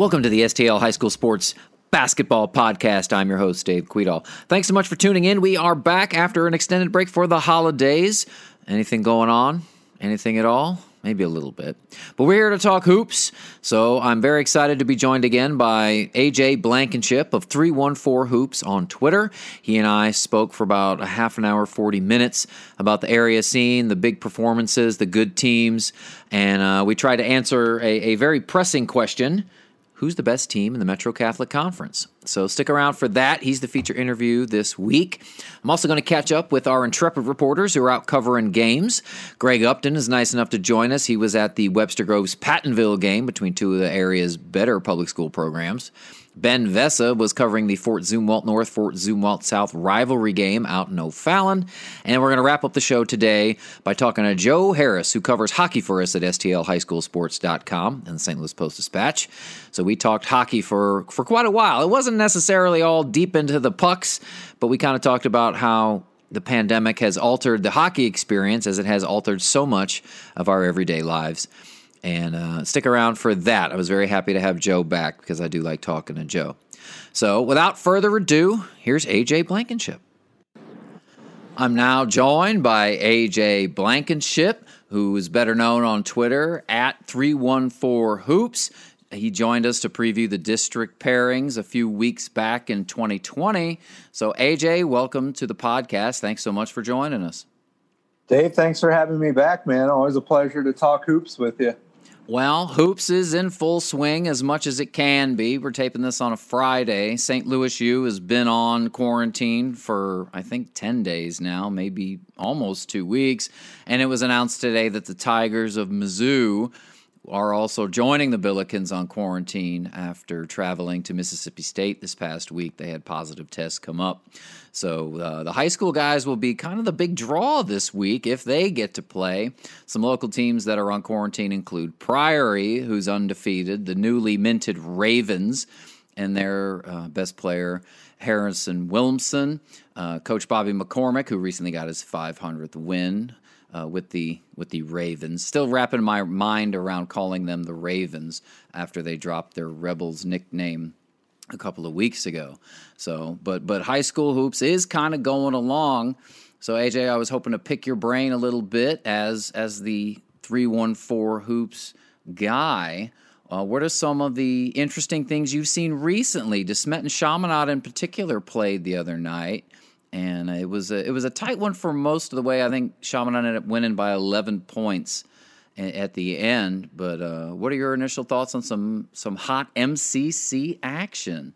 Welcome to the STL High School Sports Basketball Podcast. I'm your host, Dave Kvidahl. Thanks so much for tuning in. We are back after an extended break for the holidays. Anything going on? Anything at all? maybe a little bit. But we're here to talk hoops. So I'm very excited to be joined again by AJ Blankenship of 314 Hoops on Twitter. He and I spoke for about a half an hour, 40 minutes about the area scene, the big performances, the good teams, and uh, we tried to answer a, a very pressing question who's the best team in the Metro Catholic Conference. So stick around for that. He's the feature interview this week. I'm also going to catch up with our intrepid reporters who are out covering games. Greg Upton is nice enough to join us. He was at the Webster Groves Pattonville game between two of the area's better public school programs. Ben Vessa was covering the Fort Zumwalt North, Fort Zumwalt South rivalry game out in O'Fallon. And we're going to wrap up the show today by talking to Joe Harris, who covers hockey for us at STLHighSchoolSports.com and the St. Louis Post Dispatch. So we talked hockey for, for quite a while. It wasn't necessarily all deep into the pucks, but we kind of talked about how the pandemic has altered the hockey experience as it has altered so much of our everyday lives. And uh, stick around for that. I was very happy to have Joe back because I do like talking to Joe. So without further ado, here's AJ Blankenship. I'm now joined by AJ Blankenship, who is better known on Twitter at 314 Hoops. He joined us to preview the district pairings a few weeks back in 2020. So, AJ, welcome to the podcast. Thanks so much for joining us. Dave, thanks for having me back, man. Always a pleasure to talk hoops with you. Well, hoops is in full swing as much as it can be. We're taping this on a Friday. St. Louis U has been on quarantine for, I think, 10 days now, maybe almost two weeks. And it was announced today that the Tigers of Mizzou are also joining the Billikens on quarantine after traveling to Mississippi State this past week. They had positive tests come up. So uh, the high school guys will be kind of the big draw this week if they get to play. Some local teams that are on quarantine include Priory, who's undefeated, the newly minted Ravens, and their uh, best player, Harrison Wilmson, uh, Coach Bobby McCormick, who recently got his 500th win uh, with the with the Ravens. Still wrapping my mind around calling them the Ravens after they dropped their Rebels nickname a couple of weeks ago. So, but but high school hoops is kind of going along. So AJ, I was hoping to pick your brain a little bit as as the three one four hoops guy. Uh, what are some of the interesting things you've seen recently? DeSmet and Chaminade in particular played the other night and it was a, it was a tight one for most of the way. I think Chaminade ended up winning by 11 points at the end. But uh, what are your initial thoughts on some some hot MCC action?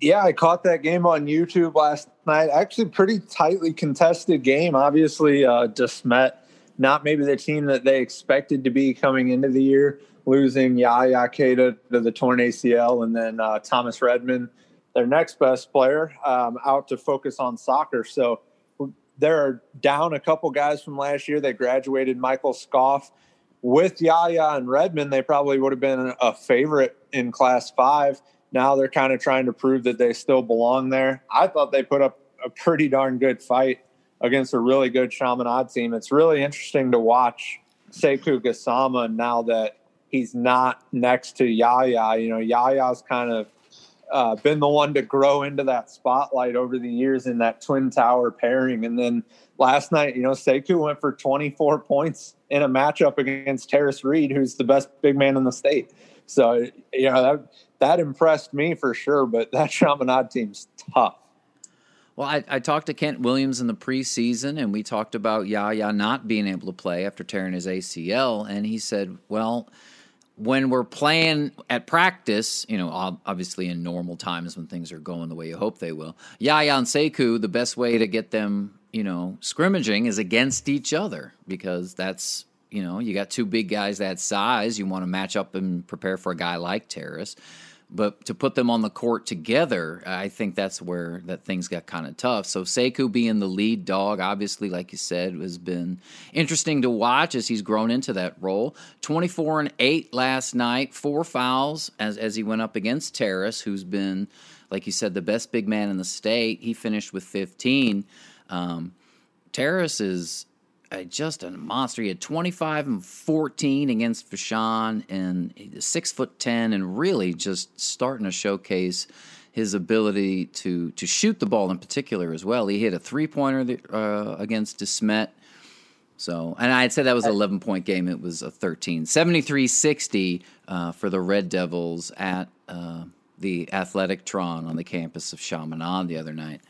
Yeah, I caught that game on YouTube last night. Actually, pretty tightly contested game. Obviously, uh, DeSmet, not maybe the team that they expected to be coming into the year, losing Yaya Keita to the torn ACL, and then uh, Thomas Redmond their next best player um, out to focus on soccer. So they're down a couple guys from last year. They graduated Michael Scoff. With Yaya and Redmond, they probably would have been a favorite in Class 5. Now they're kind of trying to prove that they still belong there. I thought they put up a pretty darn good fight against a really good Chaminade team. It's really interesting to watch Sekou Gassama now that he's not next to Yaya. You know, Yaya's kind of uh, been the one to grow into that spotlight over the years in that twin tower pairing. And then last night, you know, Sekou went for 24 points in a matchup against Tarris Reed, who's the best big man in the state. So, you know, that, that impressed me for sure, but that Chaminade team's tough. Well, I, I, talked to Kent Williams in the preseason, and we talked about Yaya not being able to play after tearing his ACL. And he said, well, when we're playing at practice, you know, obviously in normal times when things are going the way you hope they will, Yaya and Sekou, the best way to get them, you know, scrimmaging is against each other because that's, you know, you got two big guys that size. You want to match up and prepare for a guy like Tarris. But to put them on the court together, I think that's where that things got kind of tough. So Sekou being the lead dog, obviously, like you said, has been interesting to watch as he's grown into that role. Twenty four and eight last night, four fouls as as he went up against Tarris, who's been, like you said, the best big man in the state. He finished with fifteen. Um, Tarris is uh, just a monster. He had 25 and 14 against Vashon and six foot ten, and really just starting to showcase his ability to to shoot the ball in particular as well. He hit a three pointer uh, against DeSmet. So, and I'd say that was an 11 point game. It was a 13. 73 60 uh, for the Red Devils at uh, the Athletic Tron on the campus of Chaminade the other night.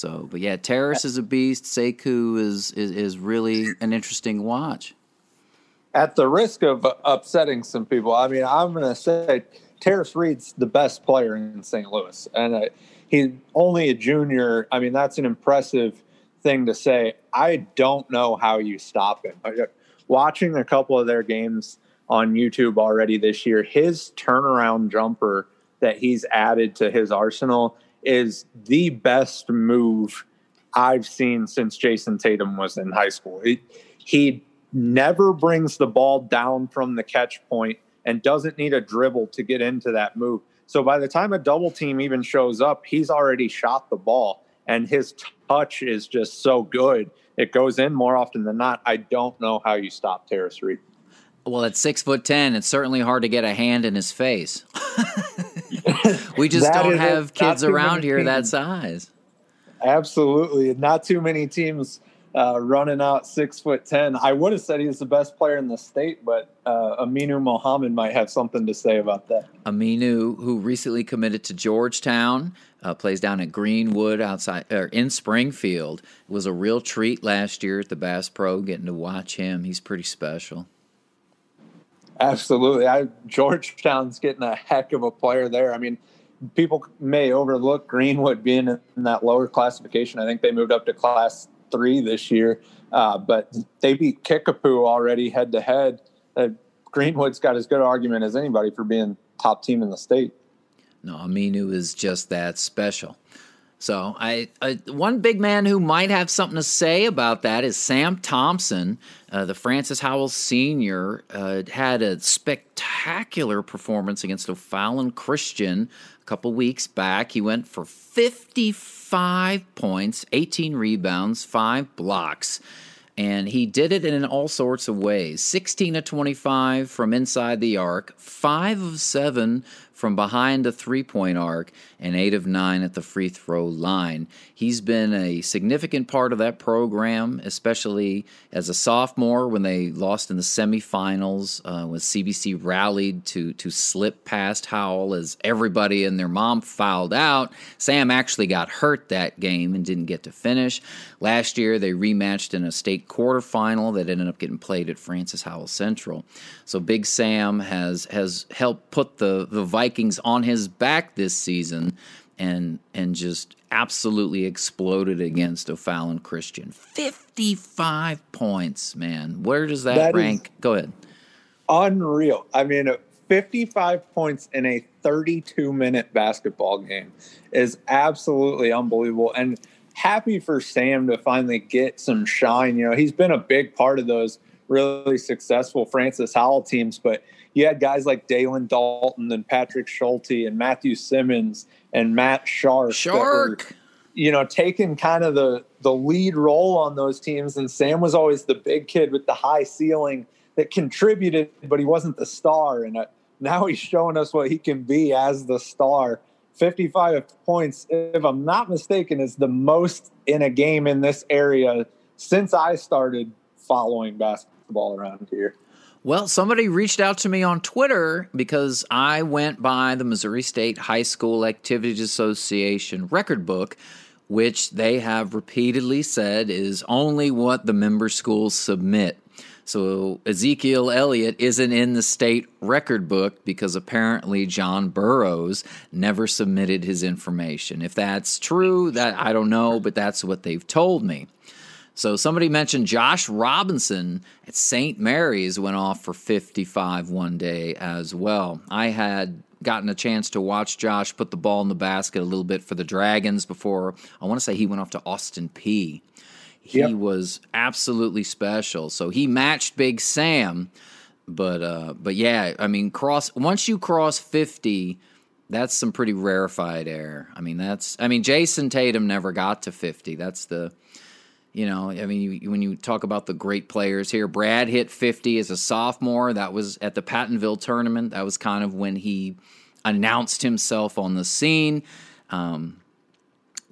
So, but yeah, Tarris is a beast. Sekou is, is is really an interesting watch. At the risk of upsetting some people, I mean, I'm going to say Tarris Reed's the best player in St. Louis, and uh, he's only a junior. I mean, that's an impressive thing to say. I don't know how you stop him. Watching a couple of their games on YouTube already this year, his turnaround jumper that he's added to his arsenal is the best move I've seen since Jayson Tatum was in high school. He, never brings the ball down from the catch point and doesn't need a dribble to get into that move. So by the time a double team even shows up, he's already shot the ball and his touch is just so good. It goes in more often than not. I don't know how you stop Tarris Reed. Well, at six foot ten, it's certainly hard to get a hand in his face. we just don't have kids around here teams. that size. Absolutely, not too many teams uh, running out six foot ten. I would have said he's the best player in the state, but uh, Aminu Mohammed might have something to say about that. Aminu, who recently committed to Georgetown, uh, plays down at Greenwood outside or in Springfield. It was a real treat last year at the Bass Pro getting to watch him. He's pretty special. Absolutely. I Georgetown's getting a heck of a player there. I mean, people may overlook Greenwood being in that lower classification. I think they moved up to class three this year, uh, but they beat Kickapoo already head to head. Greenwood's got as good an argument as anybody for being top team in the state. No, Aminu is just that special. So, I, I, one big man who might have something to say about that is Sam Thompson, uh, the Francis Howell senior, uh, had a spectacular performance against O'Fallon Christian a couple weeks back. He went for 55 points, 18 rebounds, five blocks and he did it in all sorts of ways 16 of 25 from inside the arc, 5 of 7 from behind the three point arc and eight of nine at the free throw line. He's been a significant part of that program, especially as a sophomore when they lost in the semifinals. Uh, when CBC rallied to to slip past Howell as everybody and their mom fouled out. Sam actually got hurt that game and didn't get to finish. Last year they rematched in a state quarterfinal that ended up getting played at Francis Howell Central. So Big Sam has has helped put the the Vikings Vikings on his back this season and and just absolutely exploded against O'Fallon Christian. 55 points, man. Where does that, that rank? Go ahead. Unreal. I mean, 55 points in a 32 minute basketball game is absolutely unbelievable. And happy for Sam to finally get some shine. You know, he's been a big part of those really successful Francis Howell teams, but you had guys like Dalen Dalton and Patrick Schulte and Matthew Simmons and Matt Sharp. Shark. Were, you know, taking kind of the the lead role on those teams. And Sam was always the big kid with the high ceiling that contributed, but he wasn't the star. And uh, now he's showing us what he can be as the star. 55 points, if I'm not mistaken, is the most in a game in this area since I started following basketball around here. Well, somebody reached out to me on Twitter because I went by the Missouri State High School Activities Association record book, which they have repeatedly said is only what the member schools submit. So Ezekiel Elliott isn't in the state record book because apparently John Burroughs never submitted his information. If that's true, that I don't know, but that's what they've told me. So somebody mentioned Josh Robinson at St. Mary's went off for 55 one day as well. I had gotten a chance to watch Josh put the ball in the basket a little bit for the Dragons before I want to say he went off to Austin Peay. He yep. was absolutely special. So he matched Big Sam, but uh, but yeah, I mean cross once you cross 50 that's some pretty rarefied air. I mean, that's I mean Jayson Tatum never got to 50. That's the You know, I mean, you, when you talk about the great players here, Brad hit 50 as a sophomore. That was at the Pattonville tournament. That was kind of when he announced himself on the scene. Um,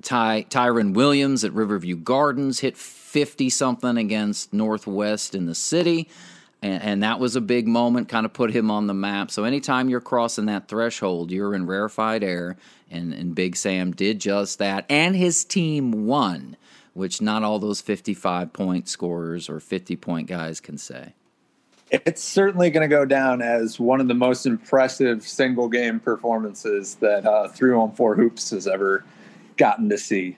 Ty, Tyron Williams at Riverview Gardens hit 50 something against Northwest in the city. And, and, that was a big moment, kind of put him on the map. So anytime you're crossing that threshold, you're in rarefied air. And, and Big Sam did just that. And his team won, which not all those 55 point scorers or 50 point guys can say. It's certainly going to go down as one of the most impressive single game performances that uh, Three on Four Hoops has ever gotten to see.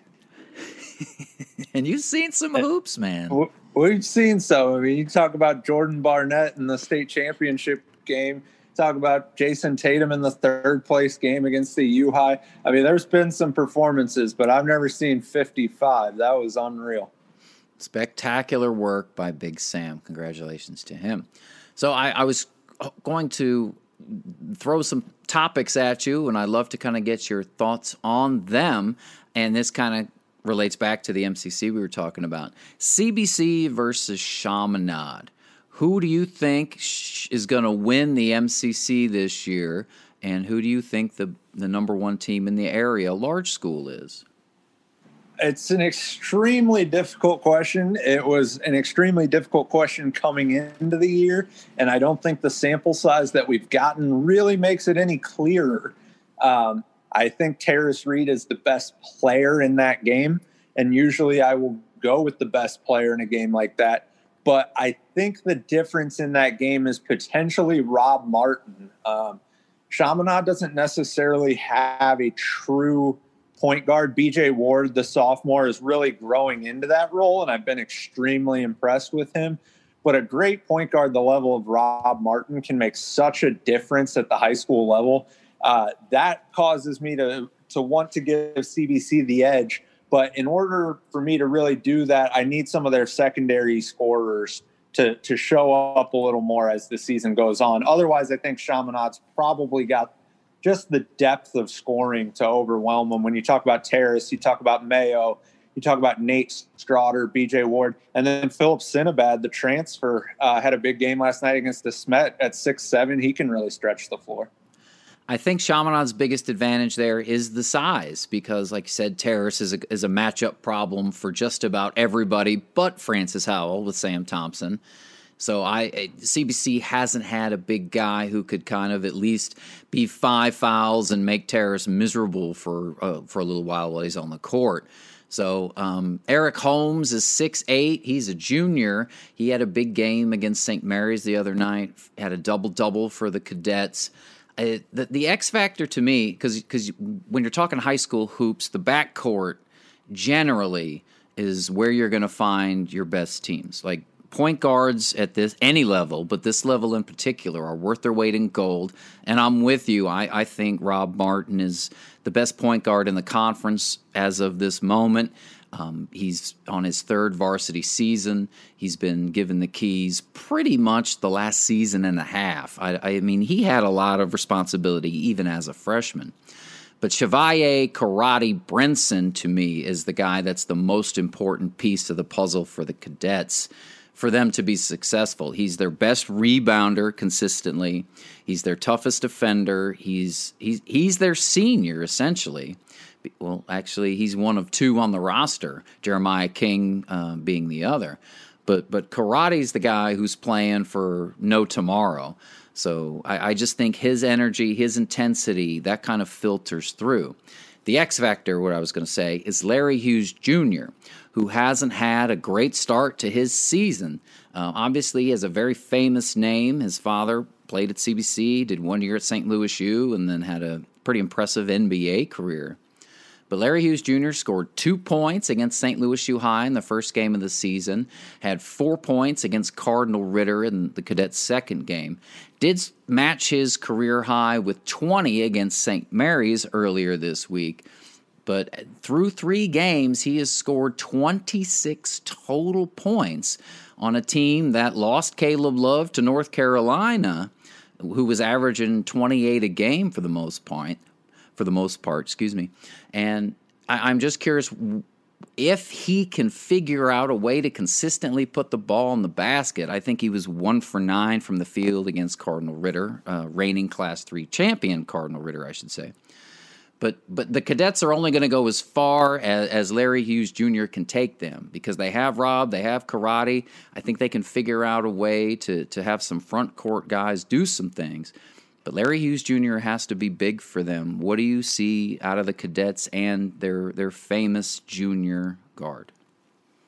and you've seen some hoops, man. We've seen some. I mean, you talk about Jordan Barnett in the state championship game. Talk about Jayson Tatum in the third place game against the U High. I mean, there's been some performances, but I've never seen 55. That was unreal. Spectacular work by Big Sam. Congratulations to him. So I, I was going to throw some topics at you, and I'd love to kind of get your thoughts on them. And this kind of relates back to the MCC we were talking about. CBC versus Chaminade. Who do you think is going to win the MCC this year? And who do you think the, the number one team in the area, large school, is? It's an extremely difficult question. It was an extremely difficult question coming into the year. And I don't think the sample size that we've gotten really makes it any clearer. Um, I think Tarris Reed is the best player in that game. And usually I will go with the best player in a game like that. But I think the difference in that game is potentially Rob Martin. Um, Chaminade doesn't necessarily have a true point guard. BJ Ward, the sophomore, is really growing into that role, and I've been extremely impressed with him. But a great point guard, the level of Rob Martin, can make such a difference at the high school level uh, that causes me to to want to give CBC the edge. But in order for me to really do that, I need some of their secondary scorers to to show up a little more as the season goes on. Otherwise, I think Chaminade's probably got just the depth of scoring to overwhelm them. When you talk about Tarris, you talk about Mayo, you talk about Nate Strotter, BJ Ward, and then Philip Sinabad, the transfer, uh, had a big game last night against DeSmet at six seven. He can really stretch the floor. I think Chaminade's biggest advantage there is the size because, like you said, Tarris is a, is a matchup problem for just about everybody but Francis Howell with Sam Thompson. So I CBC hasn't had a big guy who could kind of at least be five fouls and make Tarris miserable for uh, for a little while while he's on the court. So um, Eric Holmes is six eight. He's a junior. He had a big game against St. Mary's the other night. Had a double double for the cadets the, the X factor to me, because because when you're talking high school hoops, the backcourt generally is where you're going to find your best teams. Like point guards at this any level, but this level in particular, are worth their weight in gold. And I'm with you. I, I think Rob Martin is the best point guard in the conference as of this moment. Um, he's on his third varsity season. He's been given the keys pretty much the last season and a half. I, I mean, he had a lot of responsibility even as a freshman. But Chevalier Karate Brinson, to me, is the guy that's the most important piece of the puzzle for the cadets for them to be successful. He's their best rebounder consistently. He's their toughest defender. He's he's he's their senior essentially well, actually, he's one of two on the roster. Jeremiah King uh, being the other, but but Karate's the guy who's playing for no tomorrow. So I, I just think his energy, his intensity, that kind of filters through. The X factor, what I was going to say, is Larry Hughes Jr., who hasn't had a great start to his season. Uh, obviously, he has a very famous name. His father played at CBC, did one year at St. Louis U, and then had a pretty impressive NBA career. But Larry Hughes Jr. scored two points against St. Louis U High in the first game of the season, had four points against Cardinal Ritter in the Cadets' second game, did match his career high with 20 against St. Mary's earlier this week. But uh, through three games, he has scored 26 total points on a team that lost Caleb Love to North Carolina, who was averaging 28 a game for the most part for the most part, excuse me. And I, am just curious if he can figure out a way to consistently put the ball in the basket, I think he was one for nine from the field against Cardinal Ritter, uh, reigning Class Three champion Cardinal Ritter, I should say. But but the cadets are only going to go as far as, as, Larry Hughes Jr. can take them because they have Rob, they have karate. I think they can figure out a way to to have some front court guys do some things. But Larry Hughes Jr. has to be big for them. What do you see out of the cadets and their their famous junior guard?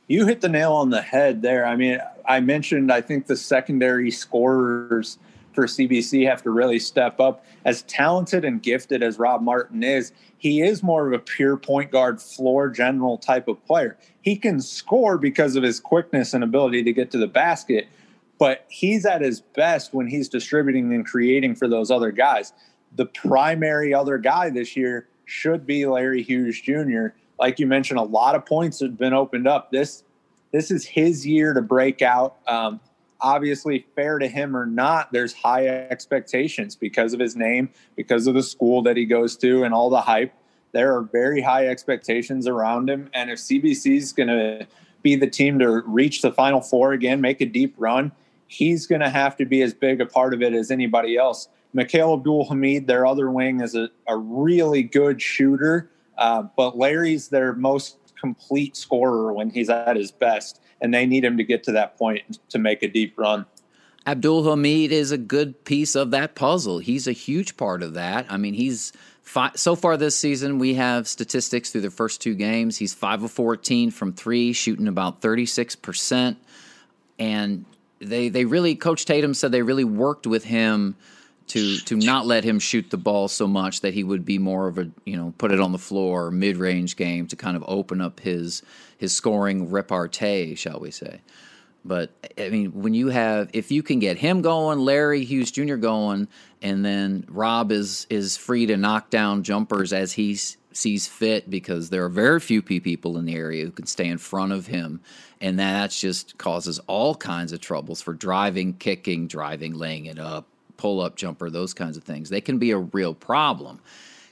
You hit the nail on the head there. I mean, I mentioned I think the secondary scorers for CBC have to really step up. As talented and gifted as Rob Martin is, he is more of a pure point guard, floor general type of player. He can score because of his quickness and ability to get to the basket, but he's at his best when he's distributing and creating for those other guys. The primary other guy this year should be Larry Hughes Jr. Like you mentioned, a lot of points have been opened up. This this is his year to break out. Um, obviously, fair to him or not, there's high expectations because of his name, because of the school that he goes to, and all the hype. There are very high expectations around him, and if CBC is going to be the team to reach the Final Four again, make a deep run, he's going to have to be as big a part of it as anybody else. Mikhail Abdul Hamid, their other wing, is a, a really good shooter, uh, but Larry's their most complete scorer when he's at his best, and they need him to get to that point to make a deep run. Abdul Hamid is a good piece of that puzzle. He's a huge part of that. I mean, he's so far this season. We have statistics through the first two games. He's five of fourteen from three, shooting about thirty six percent, and they they really Coach Tatum said they really worked with him to to not let him shoot the ball so much that he would be more of a you know put it on the floor mid range game to kind of open up his his scoring repartee, shall we say? But I mean, when you have if you can get him going, Larry Hughes Jr. going, and then Rob is is free to knock down jumpers as he sees fit because there are very few people in the area who can stay in front of him and that just causes all kinds of troubles for driving, kicking, driving, laying it up, pull up jumper, those kinds of things. They can be a real problem.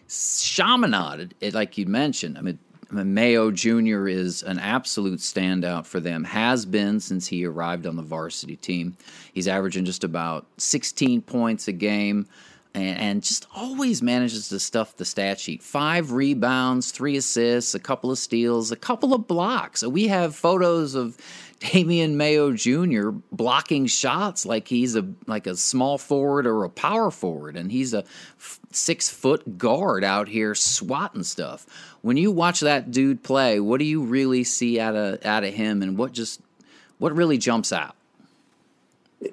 Chaminade, it, like you mentioned, I mean, Mayo Jr. is an absolute standout for them, has been since he arrived on the varsity team. He's averaging just about 16 points a game and, and, just always manages to stuff the stat sheet. Five rebounds, three assists, a couple of steals, a couple of blocks. We have photos of Damian Mayo Jr. blocking shots like he's a like a small forward or a power forward, and he's a f- six foot guard out here swatting stuff. When you watch that dude play, what do you really see out of out of him, and what just what really jumps out?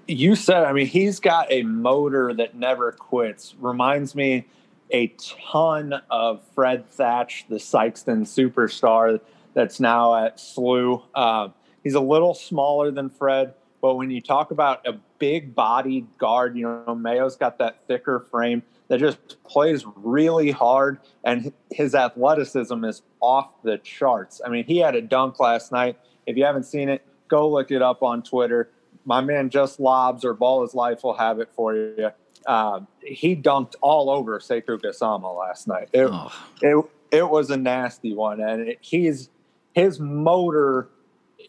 You said, I mean, he's got a motor that never quits. Reminds me a ton of Fred Thatch, the Sikeston superstar that's now at SLU. Uh, he's a little smaller than Fred, but when you talk about a big bodied guard, you know, Mayo's got that thicker frame that just plays really hard, and his athleticism is off the charts. I mean, he had a dunk last night. If you haven't seen it, go look it up on Twitter my man just lobs or Ballislife will have it for you. Uh, he dunked all over Sekou Gassama last night. It, oh. it, it was a nasty one, and it, he's his motor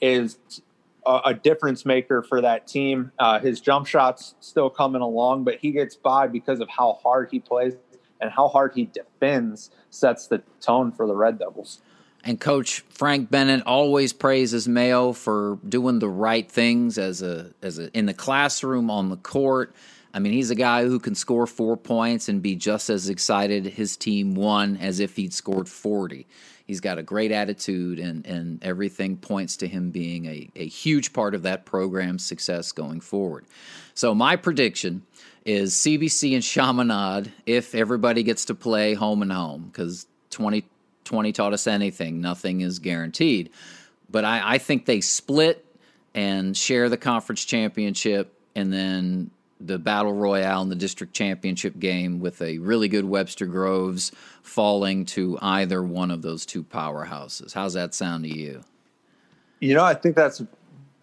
is a, a, difference maker for that team. Uh, his jump shots still coming along, but he gets by because of how hard he plays and how hard he defends. Sets the tone for the Red Devils. And Coach Frank Bennett always praises Mayo for doing the right things as a as a in the classroom on the court. I mean, he's a guy who can score four points and be just as excited his team won as if he'd scored 40. He's got a great attitude, and, and everything points to him being a, a huge part of that program's success going forward. So, my prediction is CBC and Chaminade if everybody gets to play home and home, because 20, 20 taught us anything. Nothing is guaranteed. But I, I think they split and share the conference championship and then the battle royale and the district championship game with a really good Webster Groves falling to either one of those two powerhouses. How's that sound to you? You know, I think that's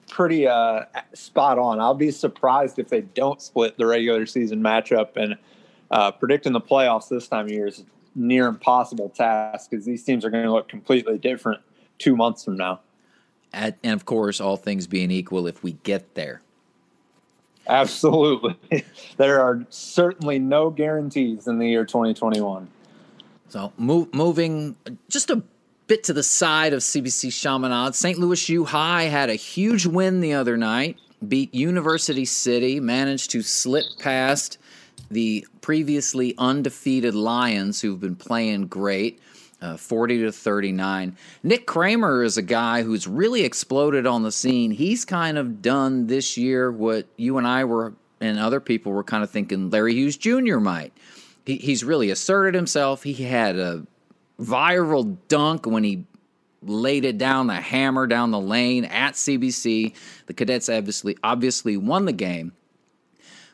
pretty uh, spot on. I'll be surprised if they don't split the regular season matchup and uh, predicting the playoffs this time of year is near impossible task because these teams are going to look completely different two months from now. At, and of course, all things being equal, if we get there. Absolutely. there are certainly no guarantees in the year 2021. So, move, moving just a bit to the side of CBC Chaminade, St. Louis U High had a huge win the other night, beat University City, managed to slip past the previously undefeated Lions, who've been playing great. Uh, 40 to 39. Nick Kramer is a guy who's really exploded on the scene. He's kind of done this year what you and I were and other people were kind of thinking Larry Hughes Jr. might. He, he's really asserted himself. He had a viral dunk when he laid it down the hammer down the lane at CBC. The Cadets obviously obviously won the game,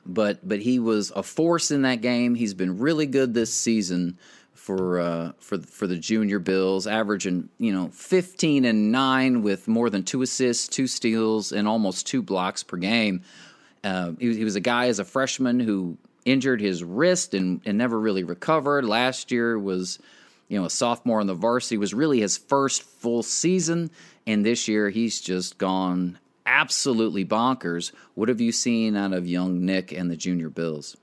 but but he was a force in that game. He's been really good this season for uh, for for the junior Bills, averaging you know 15 and nine with more than two assists, two steals, and almost two blocks per game. Uh, he, he was a guy as a freshman who injured his wrist and, and never really recovered. Last year was you know, a sophomore on the varsity was really his first full season, and this year he's just gone absolutely bonkers. What have you seen out of young Nick and the Junior Bills?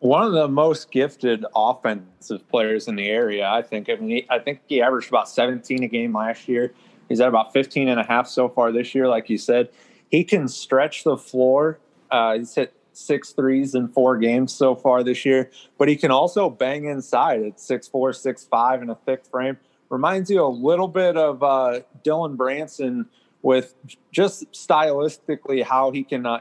One of the most gifted offensive players in the area, I think. I mean, I think he averaged about 17 a game last year. He's at about 15 and a half so far this year, like you said. He can stretch the floor. Uh, he's hit six threes in four games so far this year, but he can also bang inside at six four, six five in a thick frame. Reminds you a little bit of uh, Dillon Branson with just stylistically how he can uh,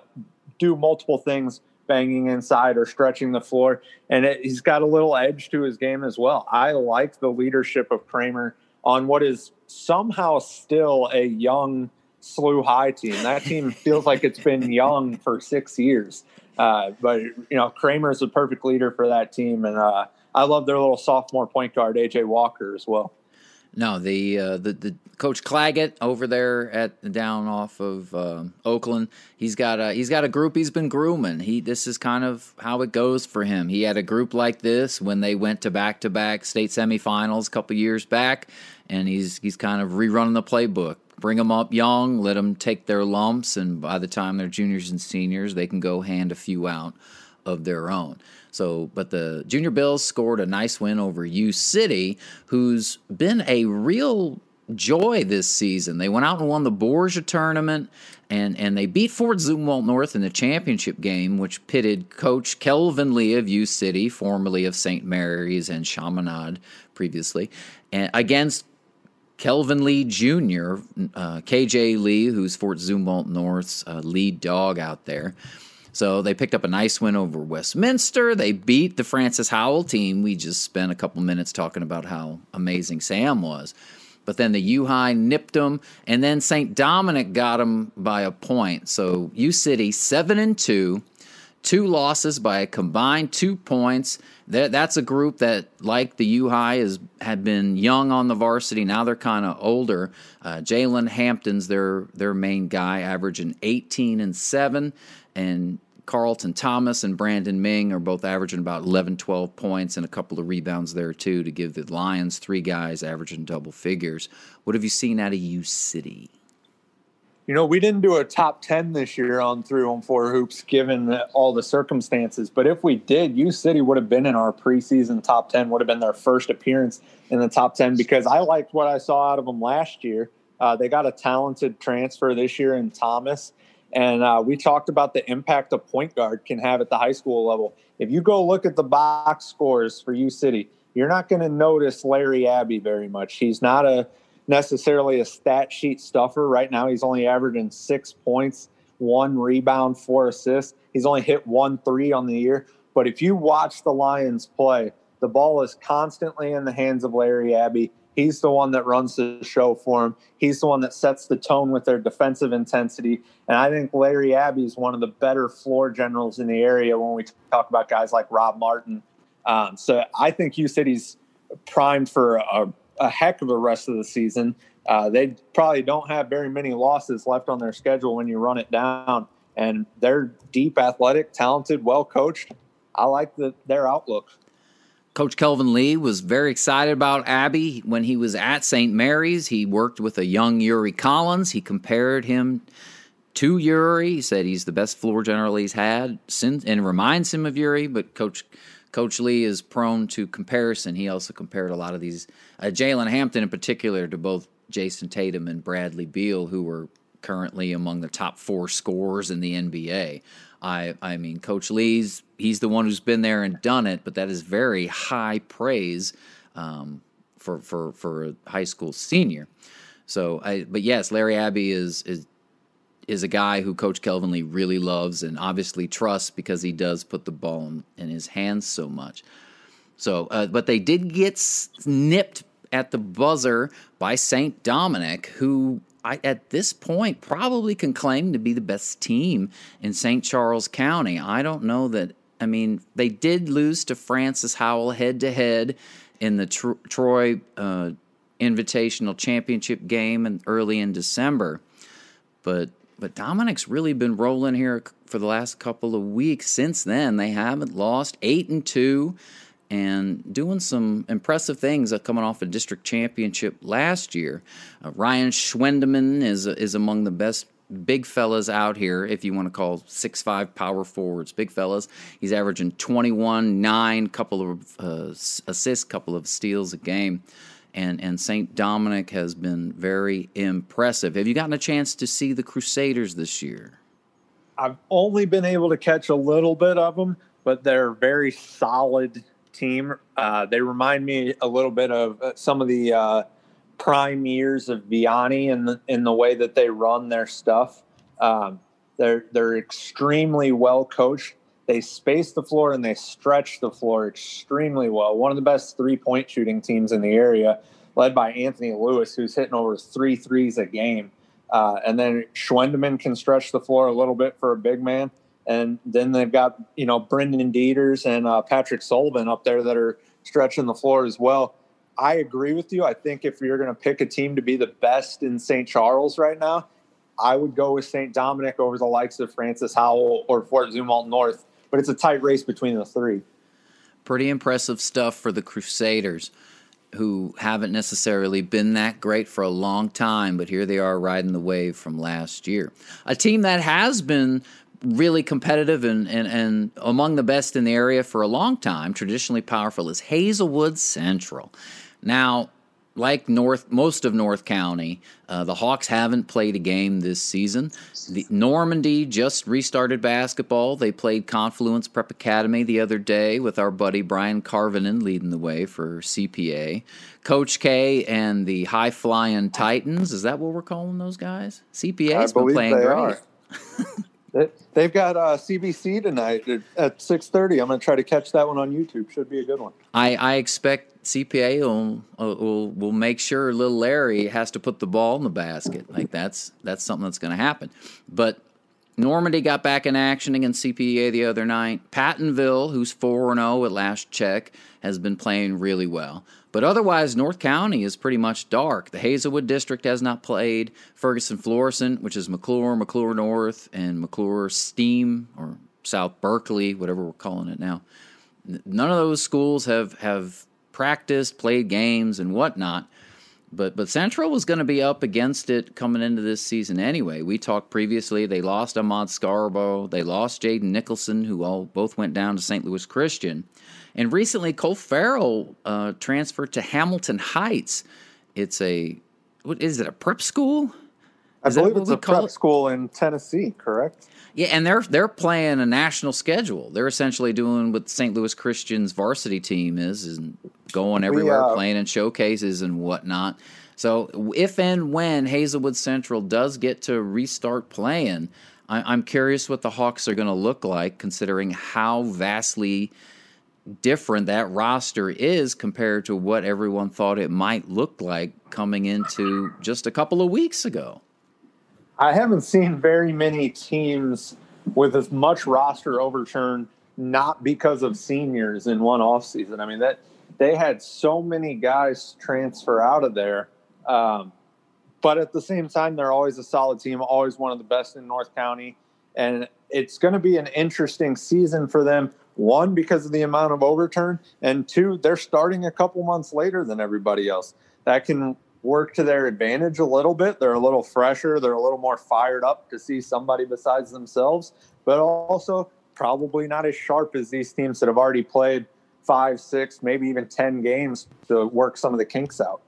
do multiple things banging inside or stretching the floor. And it, he's got a little edge to his game as well. I like the leadership of Kramer on what is somehow still a young SLU High team. That team feels like it's been young for six years. Uh, but you know, Kramer is a perfect leader for that team, and uh, I love their little sophomore point guard AJ Walker as well. No, the uh, the the coach Claggett over there at down off of uh, Oakland. He's got a he's got a group he's been grooming. He this is kind of how it goes for him. He had a group like this when they went to back to back state semifinals a couple years back, and he's he's kind of rerunning the playbook bring them up young, let them take their lumps, and by the time they're juniors and seniors, they can go hand a few out of their own. So, but the Junior Bills scored a nice win over U City, who's been a real joy this season. They went out and won the Borgia tournament, and and they beat Fort Zumwalt North in the championship game, which pitted Coach Kelvin Lee of U City, formerly of St. Mary's and Chaminade previously, and against Kelvin Lee Jr., uh, KJ Lee, who's Fort Zumwalt North's uh, lead dog out there. So they picked up a nice win over Westminster. They beat the Francis Howell team. We just spent a couple minutes talking about how amazing Sam was. But then the U High nipped them, and then St. Dominic got them by a point. So U City seven and two, two losses by a combined two points that, that's a group that, like the U High, is had been young on the varsity. Now they're kind of older. Uh, Jalen Hampton's their their main guy, averaging 18 and seven, and Carlton Thomas and Brandon Ming are both averaging about 11, 12 points and a couple of rebounds there too to give the Lions three guys averaging double figures. What have you seen out of U City? You know, we didn't do a top 10 this year on three on four hoops given all the circumstances. But if we did, U City would have been in our preseason top 10, would have been their first appearance in the top 10 because I liked what I saw out of them last year. Uh, they got a talented transfer this year in Thomas. And uh, we talked about the impact a point guard can have at the high school level. If you go look at the box scores for U City, you're not going to notice Larry Abbey very much. He's not a necessarily a stat sheet stuffer. Right now, he's only averaging six points, one rebound, four assists. He's only hit one three on the year. But if you watch the Lions play, the ball is constantly in the hands of Larry Abbey. He's the one that runs the show for him. He's the one that sets the tone with their defensive intensity. And I think Larry Abbey is one of the better floor generals in the area when we talk about guys like Rob Martin. Um, so I think U City's primed for a a heck of a rest of the season. Uh, they probably don't have very many losses left on their schedule when you run it down. And they're deep, athletic, talented, well coached. I like the, their outlook. Coach Kelvin Lee was very excited about Abbey when he was at St. Mary's. He worked with a young Yuri Collins. He compared him to Yuri. He said he's the best floor general he's had since, and reminds him of Yuri. But Coach Coach Lee is prone to comparison. He also compared a lot of these, uh, Jalen Hampton in particular, to both Jayson Tatum and Bradley Beal, who were currently among the top four scorers in the NBA. I I mean, Coach Lee's he's the one who's been there and done it, but that is very high praise um, for for for a high school senior. So, I but yes, Larry Abbey is is is a guy who Coach Kelvin Lee really loves and obviously trusts because he does put the ball in, his hands so much. So, uh, but they did get nipped at the buzzer by St. Dominic, who I, at this point probably can claim to be the best team in St. Charles County. I don't know that. I mean, they did lose to Francis Howell head to head in the Tr- Troy uh, Invitational Championship game and early in December, but but Dominic's really been rolling here for the last couple of weeks. Since then, they haven't lost eight and two and doing some impressive things uh, coming off a district championship last year. Uh, Ryan Schwendeman is is among the best big fellas out here, if you want to call six five power forwards big fellas. He's averaging 21, 9, couple of uh, assists, couple of steals a game. And, and St. Dominic has been very impressive. Have you gotten a chance to see the Crusaders this year? I've only been able to catch a little bit of them, but they're a very solid team. Uh, they remind me a little bit of uh, some of the uh, prime years of Vianney in the in the way that they run their stuff. Um, they're they're extremely well coached. They space the floor and they stretch the floor extremely well. One of the best three point shooting teams in the area, led by Anthony Lewis, who's hitting over three threes a game. Uh, and then Schwendeman can stretch the floor a little bit for a big man. And then they've got, you know, Brendan Dieters and uh, Patrick Sullivan up there that are stretching the floor as well. I agree with you. I think if you're going to pick a team to be the best in St. Charles right now, I would go with St. Dominic over the likes of Francis Howell or Fort Zumwalt North. But it's a tight race between the three. Pretty impressive stuff for the Crusaders, who haven't necessarily been that great for a long time, but here they are riding the wave from last year. A team that has been really competitive and, and, and among the best in the area for a long time, traditionally powerful, is Hazelwood Central. Now, like North, most of North County, uh, the Hawks haven't played a game this season. The, Normandy just restarted basketball. They played Confluence Prep Academy the other day with our buddy Brian Carvinen leading the way for CPA. Coach K and the High Flying Titans. Is that what we're calling those guys? CPA's been playing great. They've got uh, CBC tonight at six thirty. I'm going to try to catch that one on YouTube. Should be a good one. I, I expect CPA will, will will make sure little Larry has to put the ball in the basket. Like that's that's something that's going to happen. But Normandy got back in action against CPA the other night. Pattonville, who's 4 and 0 at last check, has been playing really well. But otherwise, North County is pretty much dark. The Hazelwood District has not played. Ferguson Florissant, which is McCluer, McCluer North, and McCluer Steam, or South Berkeley, whatever we're calling it now. None of those schools have, have practiced, played games, and whatnot. But but Central was going to be up against it coming into this season anyway. We talked previously. They lost Ahmad Scarborough. They lost Jaden Nicholson, who all both went down to St. Louis Christian. And recently, Cole Farrell uh, transferred to Hamilton Heights. It's a what is it? A prep school? Is I believe it's a prep it? school in Tennessee. Correct. Yeah, and they're they're playing a national schedule. They're essentially doing what St. Louis Christian's varsity team is, and going everywhere, we, uh, playing in showcases and whatnot. So if and when Hazelwood Central does get to restart playing, I, am curious what the Hawks are going to look like, considering how vastly different that roster is compared to what everyone thought it might look like coming into just a couple of weeks ago. I haven't seen very many teams with as much roster overturn not because of seniors in one offseason. I mean that they had so many guys transfer out of there. Um, but at the same time, they're always a solid team, always one of the best in North County. And it's going to be an interesting season for them. One, because of the amount of overturn, and two, they're starting a couple months later than everybody else. That can work to their advantage a little bit. They're a little fresher, they're a little more fired up to see somebody besides themselves, but also probably not as sharp as these teams that have already played five, six, maybe even 10 games to work some of the kinks out.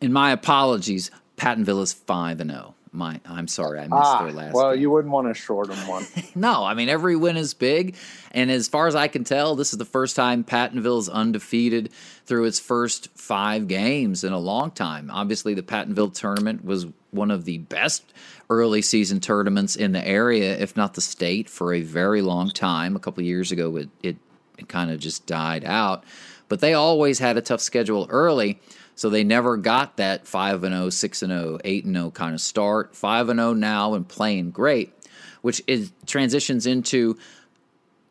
In my apologies, Pattonville is 5 and 0. My, I'm sorry, I missed ah, their last. One. Well, game. you wouldn't want to short them one. no, I mean every win is big, and as far as I can tell, this is the first time Pattonville is undefeated through its first five games in a long time. Obviously, the Pattonville tournament was one of the best early season tournaments in the area, if not the state, for a very long time. A couple years ago, it, it, it kind of just died out, but they always had a tough schedule early. So they never got that 5 and 0, 6 and 0, 8 and 0 kind of start. 5 and 0 now and playing great, which is transitions into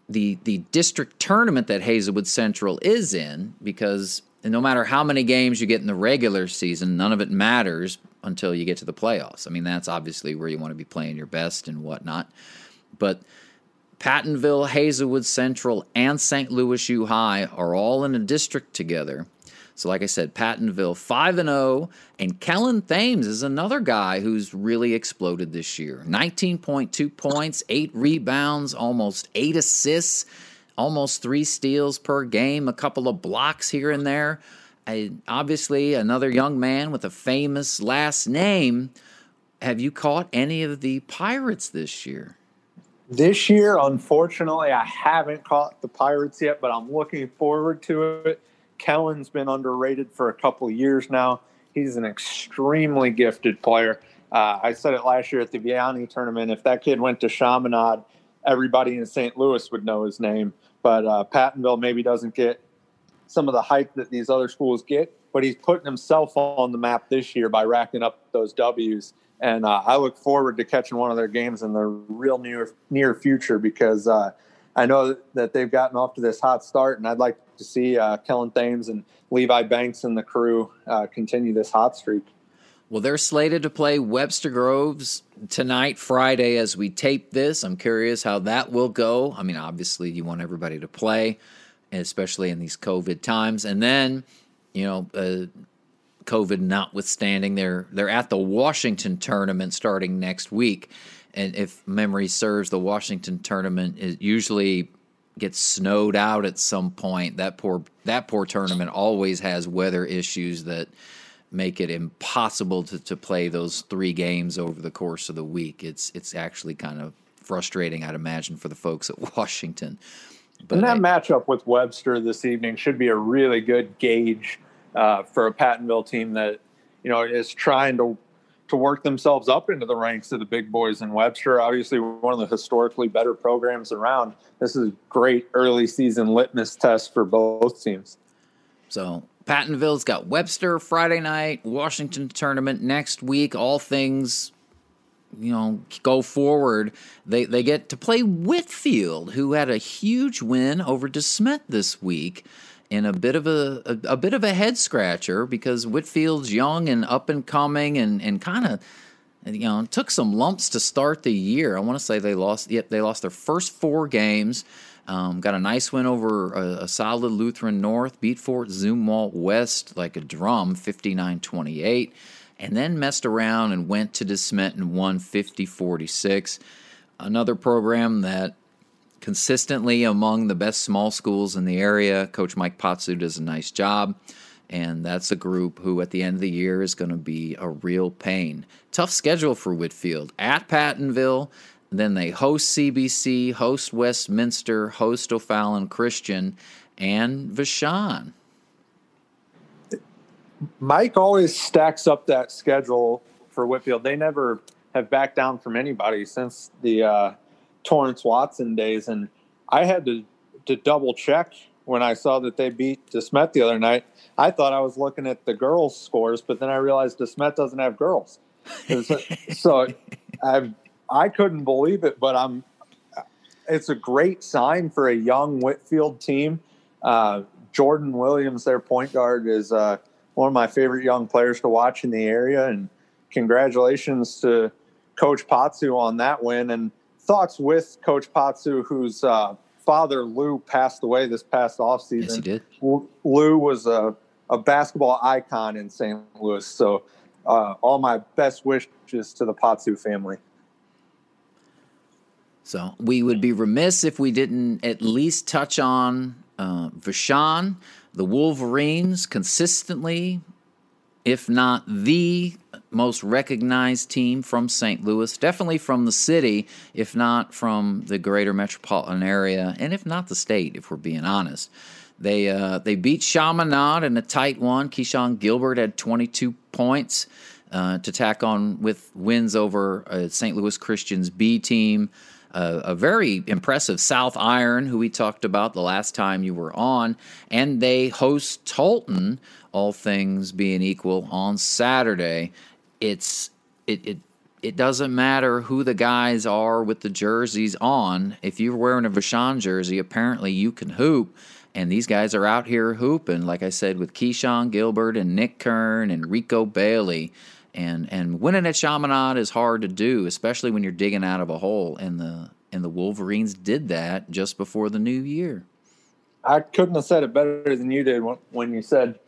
the the district tournament that Hazelwood Central is in because no matter how many games you get in the regular season, none of it matters until you get to the playoffs. I mean, that's obviously where you want to be playing your best and whatnot. But Pattonville, Hazelwood Central, and St. Louis U High are all in a district together. So, like I said, Pattonville 5 and 0, and Kellen Thames is another guy who's really exploded this year. 19.2 points, 8 rebounds, almost 8 assists, almost 3 steals per game, a couple of blocks here and there. Obviously, another young man with a famous last name. Have you caught any of the Pirates this year? This year, unfortunately, I haven't caught the Pirates yet, but I'm looking forward to it. Kellen's been underrated for a couple years now. He's an extremely gifted player. Uh, I said it last year at the Vianney tournament. If that kid went to Chaminade, everybody in St. Louis would know his name. But uh, Pattonville maybe doesn't get some of the hype that these other schools get, but he's putting himself on the map this year by racking up those W's. And uh, I look forward to catching one of their games in the real near near future because uh, I know that they've gotten off to this hot start, and I'd like to see uh, Kellen Thames and Levi Banks and the crew uh, continue this hot streak. Well, they're slated to play Webster Groves tonight, Friday, as we tape this. I'm curious how that will go. I mean, obviously, you want everybody to play, especially in these COVID times. And then, you know, uh, COVID notwithstanding, they're they're at the Washington tournament starting next week. And if memory serves, the Washington tournament is usually gets snowed out at some point. That poor that poor tournament always has weather issues that make it impossible to, to play those three games over the course of the week. It's it's actually kind of frustrating, I'd imagine, for the folks at Washington. But and that I, matchup with Webster this evening should be a really good gauge uh, for a Pattonville team that you know is trying to to work themselves up into the ranks of the big boys in Webster. Obviously, one of the historically better programs around. This is a great early season litmus test for both teams. So Pattonville's got Webster Friday night, Washington tournament next week. All things, you know, go forward. They they get to play Whitfield, who had a huge win over DeSmet this week in a bit of a, a, a bit of a head scratcher because Whitfield's young and up and coming and and kind of you know took some lumps to start the year. I want to say they lost yep they lost their first four games. Um, got a nice win over a, a, solid Lutheran North, beat Fort Zumwalt West like a drum, 59 28, and then messed around and went to DeSmet and won 50 46. Another program that consistently among the best small schools in the area. Coach Mike Potsou does a nice job. And that's a group who, at the end of the year, is going to be a real pain. Tough schedule for Whitfield at Pattonville. Then they host CBC, host Westminster, host O'Fallon Christian, and Vashon. Mike always stacks up that schedule for Whitfield. They never have backed down from anybody since the uh, Torrance Watson days, and I had to to double check when I saw that they beat DeSmet the other night. I thought I was looking at the girls' scores, but then I realized DeSmet doesn't have girls, so I I couldn't believe it. But I'm it's a great sign for a young Whitfield team. Uh, Jordan Williams, their point guard, is uh, one of my favorite young players to watch in the area, and congratulations to Coach Potsou on that win. And thoughts with Coach Potsou, whose uh, father, Lou, passed away this past offseason. Yes, he did. Lou was a, a basketball icon in St. Louis. So, uh, all my best wishes to the Potsou family. So, we would be remiss if we didn't at least touch on uh, Vashon. The Wolverines consistently, if not the most recognized team from St. Louis, definitely from the city, if not from the greater metropolitan area, and if not the state, if we're being honest. They uh, they beat Chaminade in a tight one. Keyshawn Gilbert had 22 points uh, to tack on with wins over uh, St. Louis Christian's B team. Uh, a very impressive South Iron, who we talked about the last time you were on, and they host Tolton, all things being equal, on Saturday it's it it it doesn't matter who the guys are with the jerseys on. If you're wearing a Vashon jersey, apparently you can hoop. And these guys are out here hooping, like I said, with Keyshawn Gilbert and Nick Kern and Rico Bailey. And and winning at Chaminade is hard to do, especially when you're digging out of a hole. And the and the Wolverines did that just before the new year. I couldn't have said it better than you did when, when you said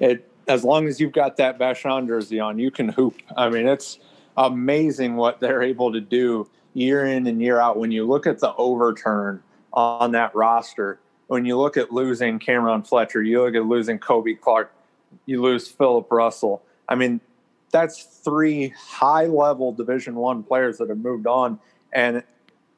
it as long as you've got that Vashon jersey on, you can hoop. I mean, it's amazing what they're able to do year in and year out. When you look at the overturn on that roster, when you look at losing Cameron Fletcher, you look at losing Kobe Clark, you lose Philip Russell. I mean, that's three high level Division One players that have moved on, and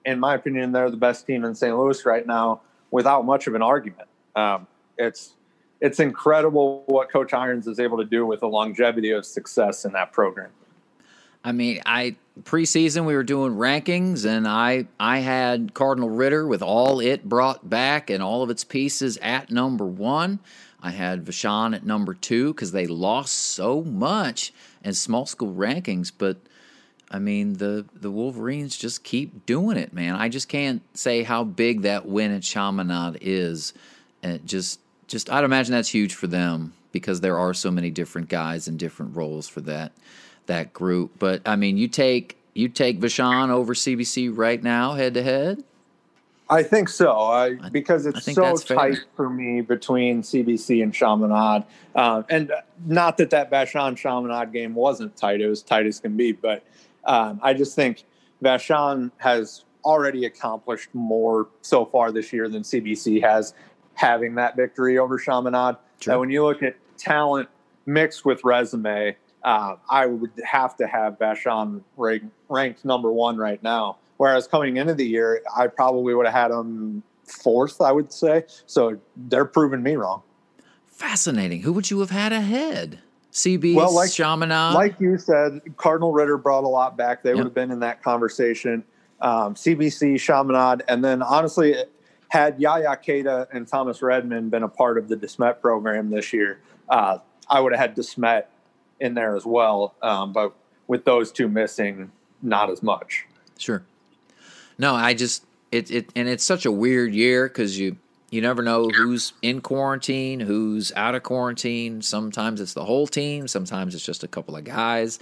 in my opinion, they're the best team in St. Louis right now, without much of an argument. Um, it's it's incredible what Coach Irons is able to do with the longevity of success in that program. I mean, I preseason we were doing rankings, and I I had Cardinal Ritter with all it brought back and all of its pieces at number one. I had Vashon at number two because they lost so much in small school rankings, but. I mean the the Wolverines just keep doing it, man. I just can't say how big that win at Chaminade is. And it just just I'd imagine that's huge for them because there are so many different guys in different roles for that that group. But I mean, you take you take Vashon over CBC right now, head to head. I think so, I, because it's so tight for me between CBC and Chaminade. Uh, and not that that Vashon Chaminade game wasn't tight; it was tight as can be. But um, I just think Vashon has already accomplished more so far this year than CBC has, having that victory over Chaminade. Sure. That when you look at talent mixed with resume, uh, I would have to have Vashon ranked, ranked number one right now. Whereas coming into the year, I probably would have had him fourth, I would say. So they're proving me wrong. Fascinating. Who would you have had ahead? CB, well, like, Chaminade? Like you said, Cardinal Ritter brought a lot back. They yep. would have been in that conversation. Um, CBC, Chaminade, and then honestly, had Yaya Keita and Thomas Redmond been a part of the DeSmet program this year, uh, I would have had DeSmet in there as well. Um, but with those two missing, not as much. Sure. No, I just it it and it's such a weird year because you you never know who's in quarantine, who's out of quarantine. Sometimes it's the whole team, sometimes it's just a couple of guys.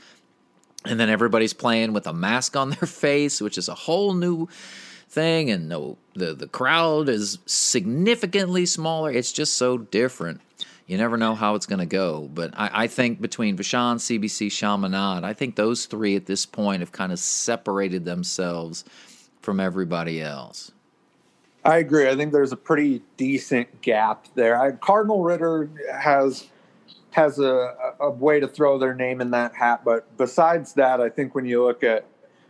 And then everybody's playing with a mask on their face, which is a whole new thing and no the the crowd is significantly smaller. It's just so different. You never know how it's going to go. But I, I, think between Vashon, CBC, Chaminade, I think those three at this point have kind of separated themselves from everybody else. I agree. I think there's a pretty decent gap there. I, Cardinal Ritter has has a, a way to throw their name in that hat, but besides that, I think when you look at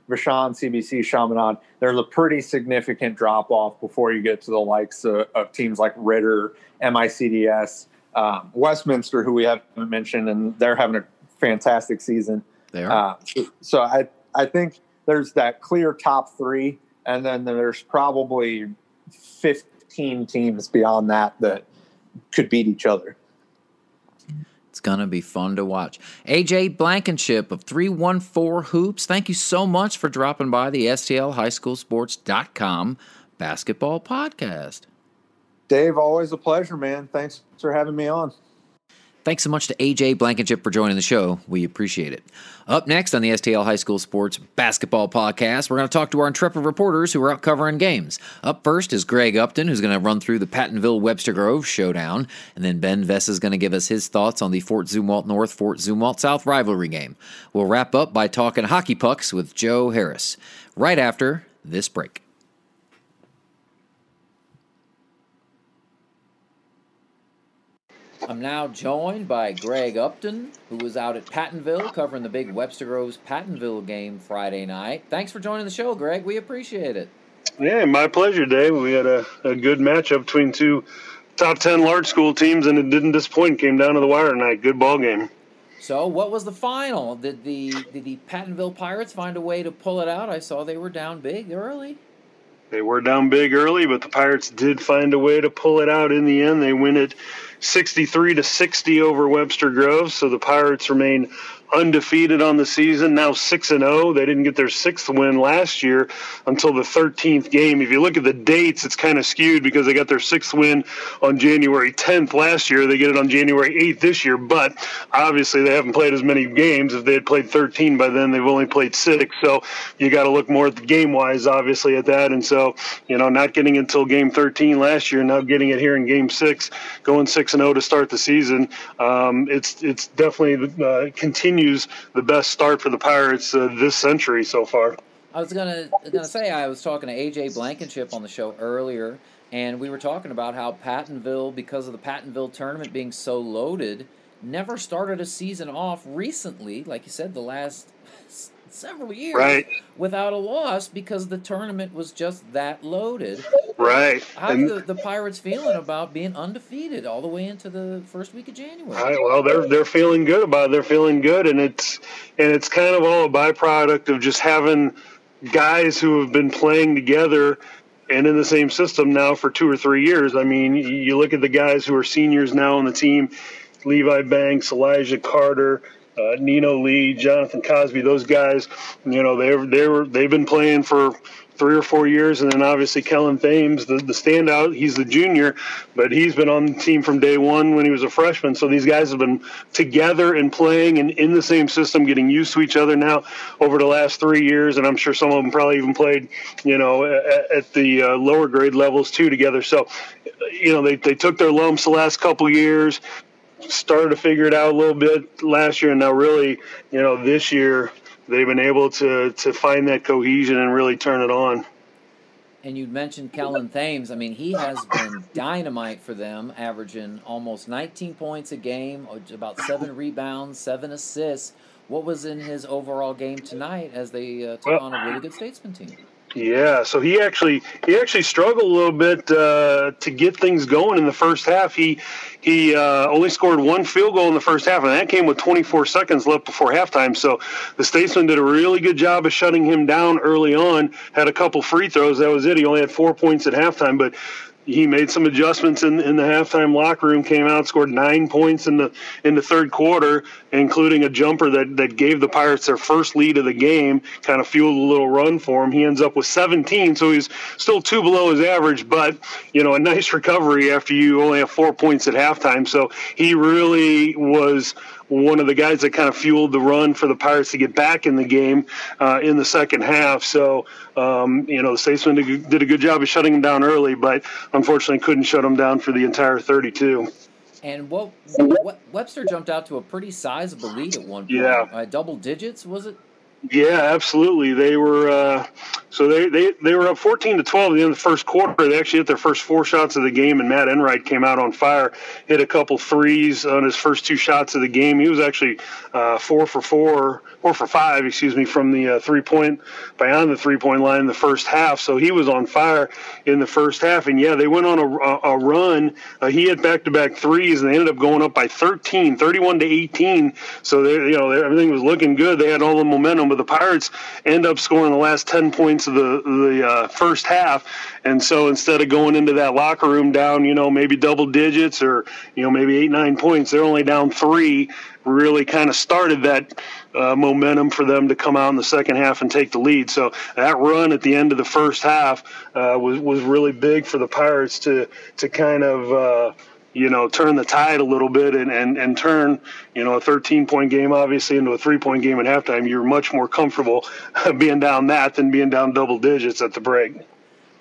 Vashon, CBC, Chaminade, there's a pretty significant drop off before you get to the likes of, of teams like Ritter, MICDS, um, Westminster, who we haven't mentioned, and they're having a fantastic season. They are. Uh, so I I think there's that clear top three, and then there's probably 15 teams beyond that that could beat each other. It's going to be fun to watch. AJ Blankenship of 314 Hoops, thank you so much for dropping by the STLHighSchoolSports.com basketball podcast. Dave, always a pleasure, man. Thanks for having me on. Thanks so much to AJ Blankenship for joining the show. We appreciate it. Up next on the STL High School Sports Basketball Podcast, we're going to talk to our intrepid reporters who are out covering games. Up first is Greg Upton, who's going to run through the Pattonville Webster Grove showdown. And then Ben Vess is going to give us his thoughts on the Fort Zumwalt North Fort Zumwalt South rivalry game. We'll wrap up by talking hockey pucks with Joe Harris right after this break. I'm now joined by Greg Upton, who was out at Pattonville covering the big Webster Groves Pattonville game Friday night. Thanks for joining the show, Greg. We appreciate it. Yeah, my pleasure, Dave. We had a, a good matchup between two top 10 large school teams, and it didn't disappoint. Came down to the wire tonight. Good ball game. So, what was the final? Did the did the Pattonville Pirates find a way to pull it out? I saw they were down big early. They were down big early, but the Pirates did find a way to pull it out in the end. They win it 63 to 60 over Webster Groves. So the Pirates remain undefeated on the season, now 6 and 0. They didn't get their sixth win last year until the 13th game. If you look at the dates, it's kind of skewed because they got their sixth win on January 10th last year. They get it on January 8th this year, but obviously they haven't played as many games. If they had played 13 by then, they've only played six. So you got to look more at the game wise, obviously, at that. And so, you know, not getting until game 13 last year, now getting it here in game six, going 6 and 0 to start the season. Um, it's, it's definitely uh, continued continues the best start for the Pirates uh, this century so far. I was gonna gonna say I was talking to AJ Blankenship on the show earlier, and we were talking about how Pattonville, because of the Pattonville tournament being so loaded, never started a season off recently. Like you said, the last several years right. without a loss because the tournament was just that loaded. Right. How are the, the Pirates feeling about being undefeated all the way into the first week of January? Right, well, they're they're feeling good about it. They're feeling good, and it's and it's kind of all a byproduct of just having guys who have been playing together and in the same system now for two or three years. I mean, you look at the guys who are seniors now on the team. Levi Banks, Elijah Carter, uh, Nino Lee, Jonathan Cosby, those guys, you know, they they were they've been playing for three or four years, and then obviously Kellen Thames, the, the standout. He's the junior, but he's been on the team from day one when he was a freshman. So these guys have been together and playing and in the same system, getting used to each other now over the last three years. And I'm sure some of them probably even played, you know, at, at the uh, lower grade levels too together. So, you know, they, they took their lumps the last couple years started to figure it out a little bit last year, and now really, you know, this year they've been able to to find that cohesion and really turn it on. And you mentioned Kellen Thames. I mean, he has been dynamite for them, averaging almost 19 points a game, about seven rebounds, seven assists. What was in his overall game tonight as they uh, took well, on a really good statesman team? Yeah, so he actually he actually struggled a little bit uh, to get things going in the first half. He he uh, only scored one field goal in the first half, and that came with 24 seconds left before halftime. So the Statesmen did a really good job of shutting him down early on. Had a couple free throws. That was it. He only had four points at halftime, but he made some adjustments in, in the halftime locker room. Came out, scored nine points in the in the third quarter, including a jumper that that gave the Pirates their first lead of the game. Kind of fueled a little run for him. He ends up with 17, so he's still two below his average, but you know a nice recovery after you only have four points at halftime. So he really was one of the guys that kind of fueled the run for the Pirates to get back in the game uh, in the second half. So, um, you know, the Statesmen did a good job of shutting him down early, but unfortunately couldn't shut him down for the entire 32. And what, what Webster jumped out to a pretty sizable lead at one point. Yeah, uh, double digits was it? Yeah, absolutely. They were uh, so they, they they were up fourteen to twelve at the end of the first quarter. They actually hit their first four shots of the game, and Matt Enright came out on fire, hit a couple threes on his first two shots of the game. He was actually uh, four for four, four for five, excuse me, from the uh, three point beyond the three point line in the first half. So he was on fire in the first half, and yeah, they went on a, a run. Uh, he had back to back threes, and they ended up going up by 13, 31 to eighteen. So they, you know everything was looking good. They had all the momentum but the Pirates end up scoring the last 10 points of the, the uh, first half. And so instead of going into that locker room down, you know, maybe double digits or, you know, maybe eight, nine points, they're only down three, really kind of started that uh, momentum for them to come out in the second half and take the lead. So that run at the end of the first half uh, was, was really big for the Pirates to, to kind of, uh, you know, turn the tide a little bit and, and, and turn, you know, a 13 point game obviously into a three point game at halftime, you're much more comfortable being down that than being down double digits at the break.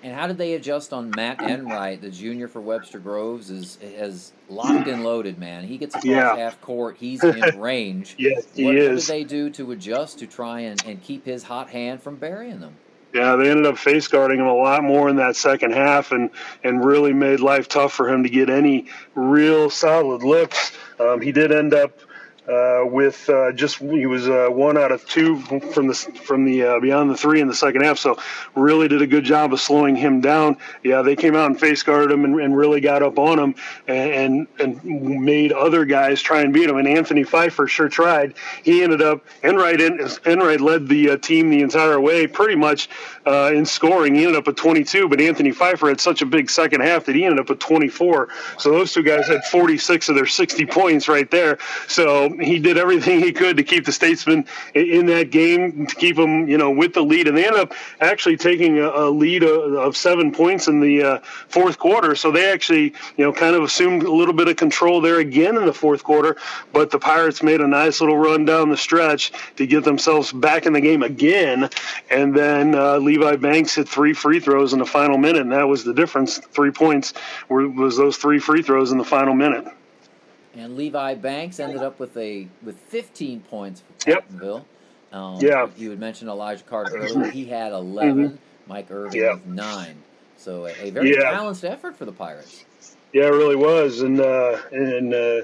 And how did they adjust on Matt Enright, the junior for Webster Groves, is has locked and loaded, man. He gets across yeah. half court, he's in range. yes, he what, is. What did they do to adjust to try and, and keep his hot hand from burying them? Yeah, they ended up face guarding him a lot more in that second half and, and really made life tough for him to get any real solid looks. Um, he did end up with uh, just he was uh, one out of two from the from the uh, beyond the three in the second half. So really did a good job of slowing him down. Yeah, they came out and face guarded him and, and really got up on him and, and, and made other guys try and beat him. And Anthony Pfeiffer sure tried. He ended up Enright Enright led the uh, team the entire way pretty much uh, in scoring. He ended up at 22, but Anthony Pfeiffer had such a big second half that he ended up at 24. So those two guys had 46 of their 60 points right there. So he did everything he could to keep the Statesmen in that game, to keep them, you know, with the lead. And they ended up actually taking a, a lead of, of, seven points in the uh, fourth quarter. So they actually, you know, kind of assumed a little bit of control there again in the fourth quarter. But the Pirates made a nice little run down the stretch to get themselves back in the game again. And then uh, Levi Banks hit three free throws in the final minute, and that was the difference. Three points were, was those three free throws in the final minute. And Levi Banks ended up with a with 15 points for Pattonville. Yep. Um, yeah. You had mentioned Elijah Carter earlier. He had 11. Mm-hmm. Mike Irving yeah. with nine. So a, a very yeah. balanced effort for the Pirates. Yeah, it really was, and uh, and uh,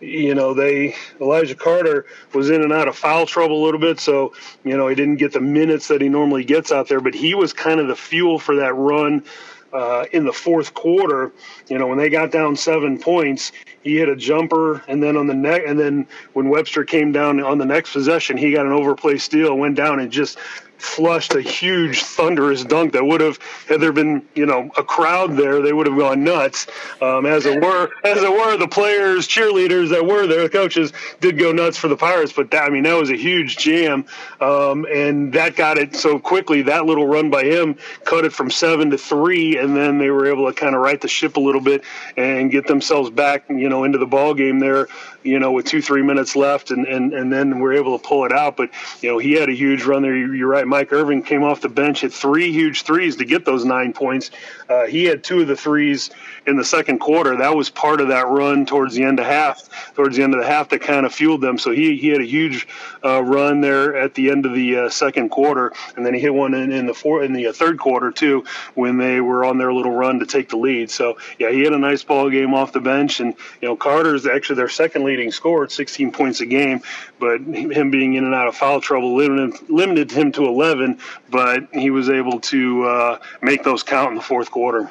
you know they Elijah Carter was in and out of foul trouble a little bit, so you know he didn't get the minutes that he normally gets out there, but he was kind of the fuel for that run uh, in the fourth quarter, you know, when they got down seven points, he hit a jumper, and then on the neck, and then when Webster came down on the next possession, he got an overplay steal, went down and just flushed a huge thunderous dunk that would have had there been you know a crowd there they would have gone nuts. Um, as it were as it were the players cheerleaders that were there the coaches did go nuts for the pirates but that, i mean that was a huge jam. Um, and that got it so quickly that little run by him cut it from seven to three and then they were able to kind of right the ship a little bit and get themselves back you know into the ball game there you know with two three minutes left and and, and then we're able to pull it out but you know he had a huge run there you're right Mike Irving came off the bench, hit three huge threes to get those nine points. Uh, he had two of the threes in the second quarter. That was part of that run towards the end of half, towards the end of the half that kind of fueled them. So he, he had a huge uh, run there at the end of the uh, second quarter, and then he hit one in, in the four, in the uh, third quarter too when they were on their little run to take the lead. So yeah, he had a nice ball game off the bench, and you know Carter's actually their second leading scorer at 16 points a game, but him being in and out of foul trouble limited, limited him to 11, but he was able to uh, make those count in the fourth quarter.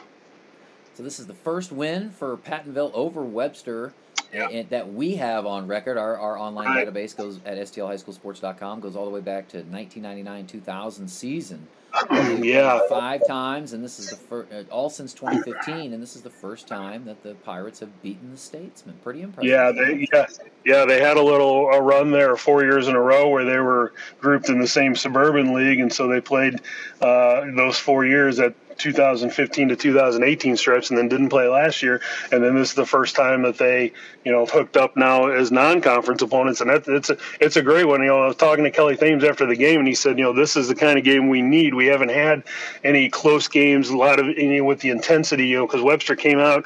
So this is the first win for Pattonville over Webster yeah. that we have on record. Our, our online right. database goes at stlhighschoolsports.com, goes all the way back to 1999-2000 season. yeah, five times, and this is the first, uh, all since 2015, and this is the first time that the Pirates have beaten the Statesmen. Pretty impressive. Yeah, they, yeah, yeah. They had a little a run there, four years in a row, where they were grouped in the same suburban league, and so they played uh, those four years at 2015 to 2018 stretch and then didn't play last year. And then this is the first time that they, you know, hooked up now as non-conference opponents. And that, it's a, it's a great one. You know, I was talking to Kellen Thames after the game and he said, you know, this is the kind of game we need. We haven't had any close games, a lot of, you know, with the intensity, you know, because Webster came out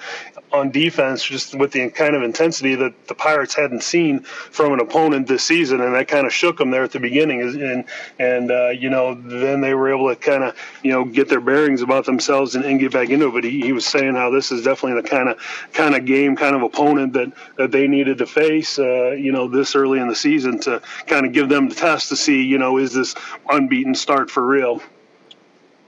on defense just with the kind of intensity that the Pirates hadn't seen from an opponent this season, and that kind of shook them there at the beginning. And and uh, you know then they were able to kind of you know get their bearings about themselves and, and get back into it. But he, he was saying how this is definitely the kind of kind of game, kind of opponent that that they needed to face. Uh, you know this early in the season to kind of give them the test to see you know is this unbeaten start for real.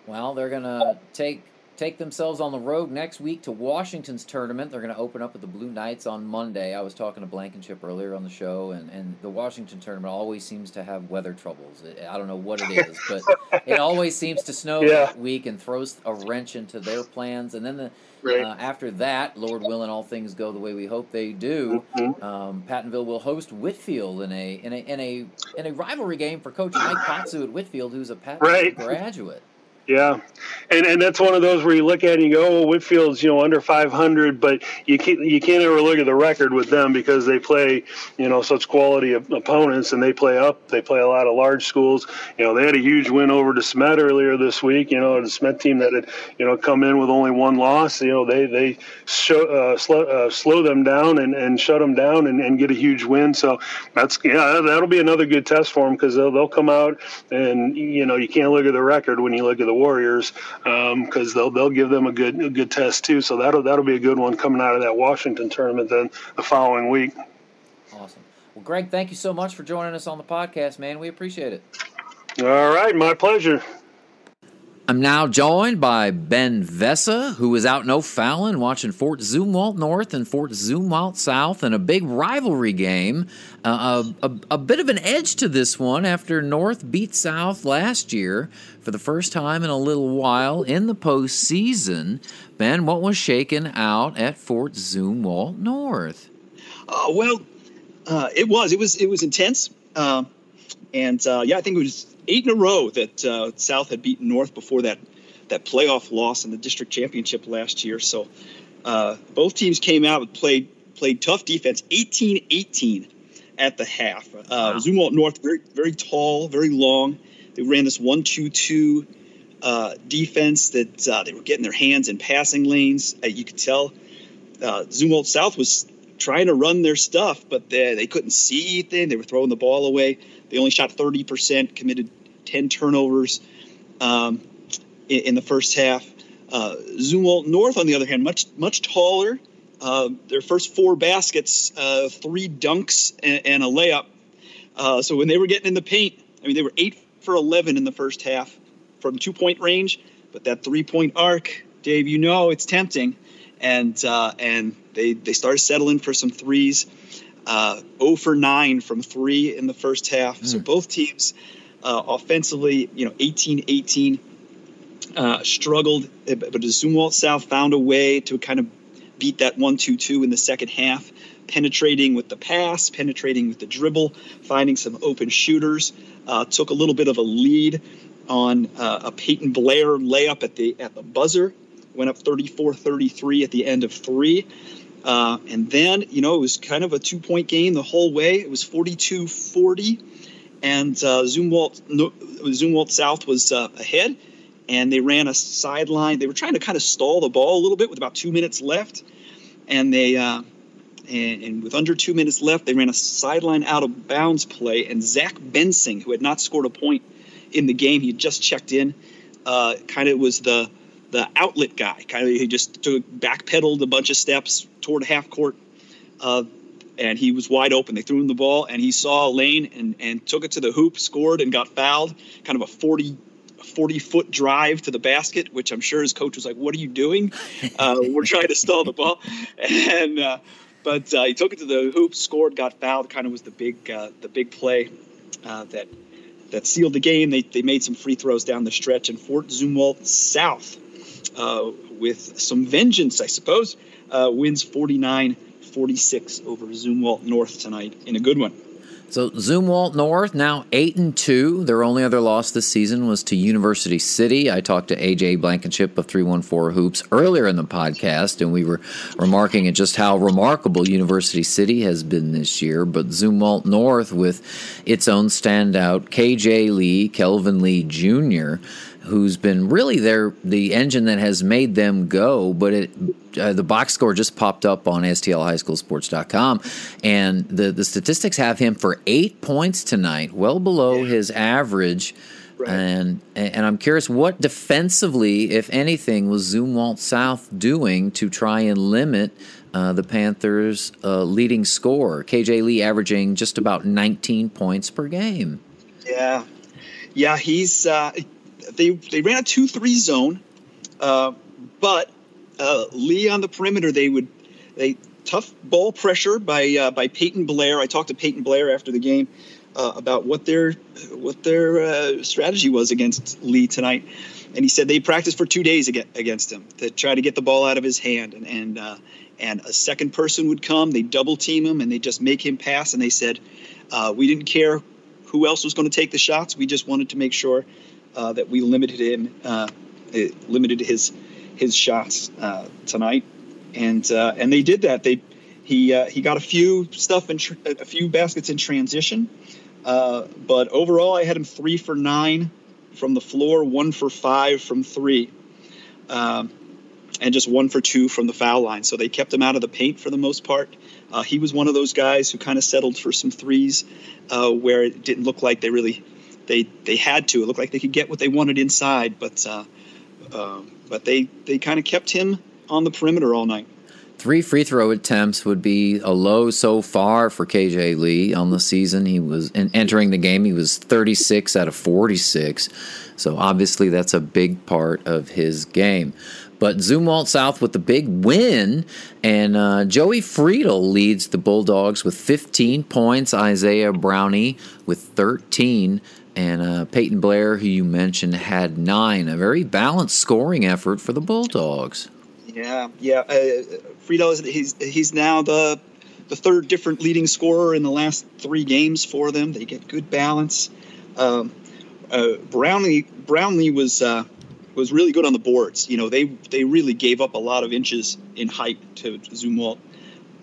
Well, they're gonna take take themselves on the road next week to Washington's tournament. They're going to open up with the Blue Knights on Monday. I was talking to Blankenship earlier on the show, and, and the Washington tournament always seems to have weather troubles. I don't know what it is, but it always seems to snow yeah. that week and throws a wrench into their plans. And then the Right. Uh, after that, Lord willing, all things go the way we hope they do. Mm-hmm. Um, Pattonville will host Whitfield in a in a in a in a rivalry game for Coach Mike Potsou at Whitfield, who's a Pattonville right. graduate. Yeah, and and that's one of those where you look at it and you go, oh, Whitfield's you know under 500, but you can't you can't ever look at the record with them because they play you know such quality opponents and they play up. They play a lot of large schools. You know they had a huge win over DeSmet earlier this week. You know the DeSmet team that had you know come in with only one loss. You know they they show, uh, slow, uh, slow them down and, and shut them down and, and get a huge win. So that's yeah that'll be another good test for them because they'll they'll come out and you know you can't look at the record when you look at the Warriors because um, they'll they'll give them a good a good test too. So that'll that'll be a good one coming out of that Washington tournament then the following week. Awesome. Well, Greg, thank you so much for joining us on the podcast, man. We appreciate it. All right, my pleasure. I'm now joined by Ben Vessa, who is out in O'Fallon watching Fort Zumwalt North and Fort Zumwalt South in a big rivalry game. Uh, a, a, a, bit of an edge to this one after North beat South last year for the first time in a little while in the postseason. Ben, what was shaken out at Fort Zumwalt North? Uh, well, uh, it was. It was. It was intense. Uh, and uh, yeah, I think it was eight in a row that uh, South had beaten North before that that playoff loss in the district championship last year. So uh, both teams came out and played played tough defense, 18-18 at the half. Uh, wow. Zumwalt North very very tall, very long. They ran this one-two-two uh, defense that uh, they were getting their hands in passing lanes. Uh, you could tell uh, Zumwalt South was trying to run their stuff, but they, they couldn't see anything. They were throwing the ball away. They only shot 30%, committed 10 turnovers um, in, in, the first half. Uh, Zumwalt North, on the other hand, much much taller. Uh, their first four baskets, uh, three dunks and, and a layup. Uh, so when they were getting in the paint, I mean, they were eight for 11 in the first half from two point range. But that three point arc, Dave, you know it's tempting, and uh, and they they started settling for some threes. Uh, 0 for 9 from three in the first half. Mm. So both teams uh, offensively, you know, 18 18 uh, struggled, but Zumwalt South found a way to kind of beat that 1 2 2 in the second half, penetrating with the pass, penetrating with the dribble, finding some open shooters. Uh, took a little bit of a lead on uh, a Peyton Blair layup at the at the buzzer. Went up 34-33 at the end of three. Uh, and then, you know, it was kind of a two point game the whole way. It was 42 40 and uh, Zumwalt, Zumwalt South was uh, ahead, and they ran a sideline. They were trying to kind of stall the ball a little bit with about two minutes left, and they uh, and, and, with under two minutes left, they ran a sideline out of bounds play, and Zach Bensing, who had not scored a point in the game, he had just checked in, uh, kind of was the the outlet guy. Kind of he just took backpedaled a bunch of steps toward half court. And he was wide open. They threw him the ball, and he saw a lane and, and took it to the hoop, scored, and got fouled. Kind of a 40, 40 foot drive to the basket, which I'm sure his coach was like, "What are you doing? Uh, we're trying to stall the ball." And uh, but uh, he took it to the hoop, scored, got fouled. Kind of was the big uh, the big play uh, that that sealed the game. They they made some free throws down the stretch, and Fort Zumwalt South uh, with some vengeance, I suppose, wins 49- 46 over Zumwalt North tonight in a good one. So Zumwalt North now eight and two. Their only other loss this season was to University City. I talked to AJ Blankenship of three one four Hoops earlier in the podcast, and we were remarking at just how remarkable University City has been this year. But Zumwalt North, with its own standout KJ Lee, Kelvin Lee Jr who's been really their the engine that has made them go. But it, uh, the box score just popped up on STLHighSchoolSports.com, and the the statistics have him for eight points tonight, well below yeah. his average. Right. And and I'm curious what defensively, if anything, was Zumwalt South doing to try and limit uh, the Panthers' uh, leading score? KJ Lee averaging just about 19 points per game. Yeah, yeah, he's uh, they they ran a two three zone, uh, but uh, Lee on the perimeter they would they tough ball pressure by uh, by Peyton Blair. I talked to Peyton Blair after the game uh, about what their what their uh, strategy was against Lee tonight, and he said they practiced for two days against him to try to get the ball out of his hand and and uh, and a second person would come. They double team him and they just make him pass. And they said we didn't care who else was going to take the shots. We just wanted to make sure uh, that we limited him, uh, limited his his shots uh, tonight, and uh, and they did that. They he uh, he got a few stuff in a few baskets in transition, but overall I had him three for nine from the floor, one for five from three. Um, and just one for two from the foul line. So they kept him out of the paint for the most part. Uh, he was one of those guys who kind of settled for some threes uh, where it didn't look like they really they they had to. It looked like they could get what they wanted inside, but uh, um, but they they kind of kept him on the perimeter all night. Three free throw attempts would be a low so far for KJ Lee on the season. He was in entering the game. He was 36 out of 46. So obviously that's a big part of his game. But Zumwalt South with the big win, and uh, Joey Friedel leads the Bulldogs with 15 points. Isaiah Brownlee with 13, and uh, Peyton Blair, who you mentioned, had nine. A very balanced scoring effort for the Bulldogs. Yeah, yeah. Uh, Friedel is he's he's now the the third different leading scorer in the last three games for them. They get good balance. Um, uh, Brownlee Brownlee was uh, was really good on the boards. You know, they they really gave up a lot of inches in height to Zumwalt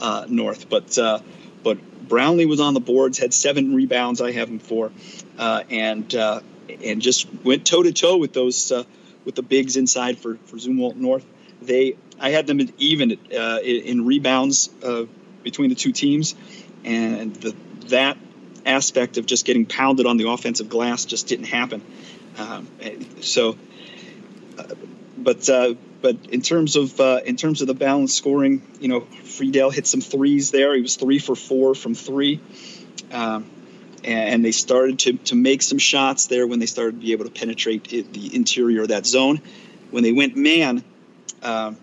uh, North, but uh, but Brownlee was on the boards, had seven rebounds. I have him for, and uh, and just went toe to toe with those uh, with the bigs inside for for Zumwalt North. They I had them even uh, in rebounds between the two teams, and the, that aspect of just getting pounded on the offensive glass just didn't happen. Um, so but uh, but in terms of uh, in terms of the balance scoring, you know, Friedel hit some threes there. He was three for four from three, um, and they started to to make some shots there when they started to be able to penetrate it, the interior of that zone. When they went man, um,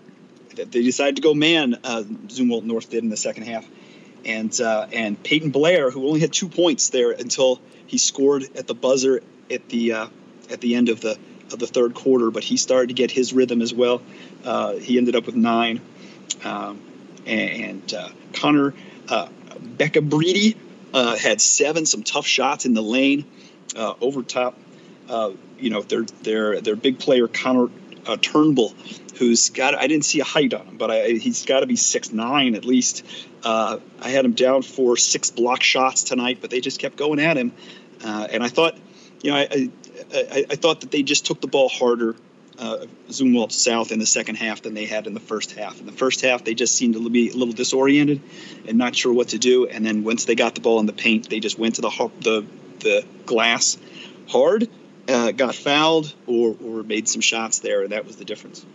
they decided to go man. Uh, Zumwalt North did in the second half, and uh, and Peyton Blair, who only had two points there until he scored at the buzzer at the uh, at the end of the of the third quarter, but he started to get his rhythm as well. Uh, he ended up with nine. Um, and uh, Connor uh, Becca Breedy uh, had seven, some tough shots in the lane uh, over top. Uh, you know, their their their big player Connor uh, Turnbull, who's got I didn't see a height on him, but I, he's got to be six nine at least. I had him down for six block shots tonight, but they just kept going at him, and I thought, you know, I, I, I, thought that they just took the ball harder, uh, South, in the second half than they had in the first half. In the first half, they just seemed to be a little disoriented and not sure what to do. And then once they got the ball in the paint, they just went to the the the glass hard, uh, got fouled, or or made some shots there, and that was the difference.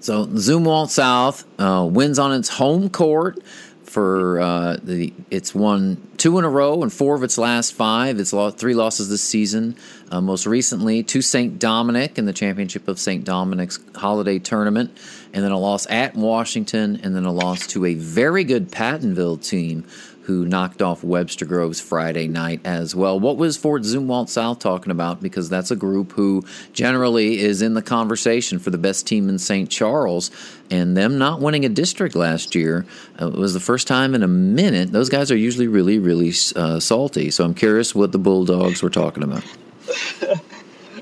So Zumwalt South uh, wins on its home court for uh, the it's won two in a row and four of its last five. It's lost three losses this season. Uh, most recently to St. Dominic in the championship of St. Dominic's holiday tournament, and then a loss at Washington, and then a loss to a very good Pattonville team who knocked off Webster Groves Friday night as well. What was Fort Zumwalt South talking about? Because that's a group who generally is in the conversation for the best team in St. Charles, and them not winning a district last year uh, was the first time in a minute. Those guys are usually really, really uh, salty. So I'm curious what the Bulldogs were talking about.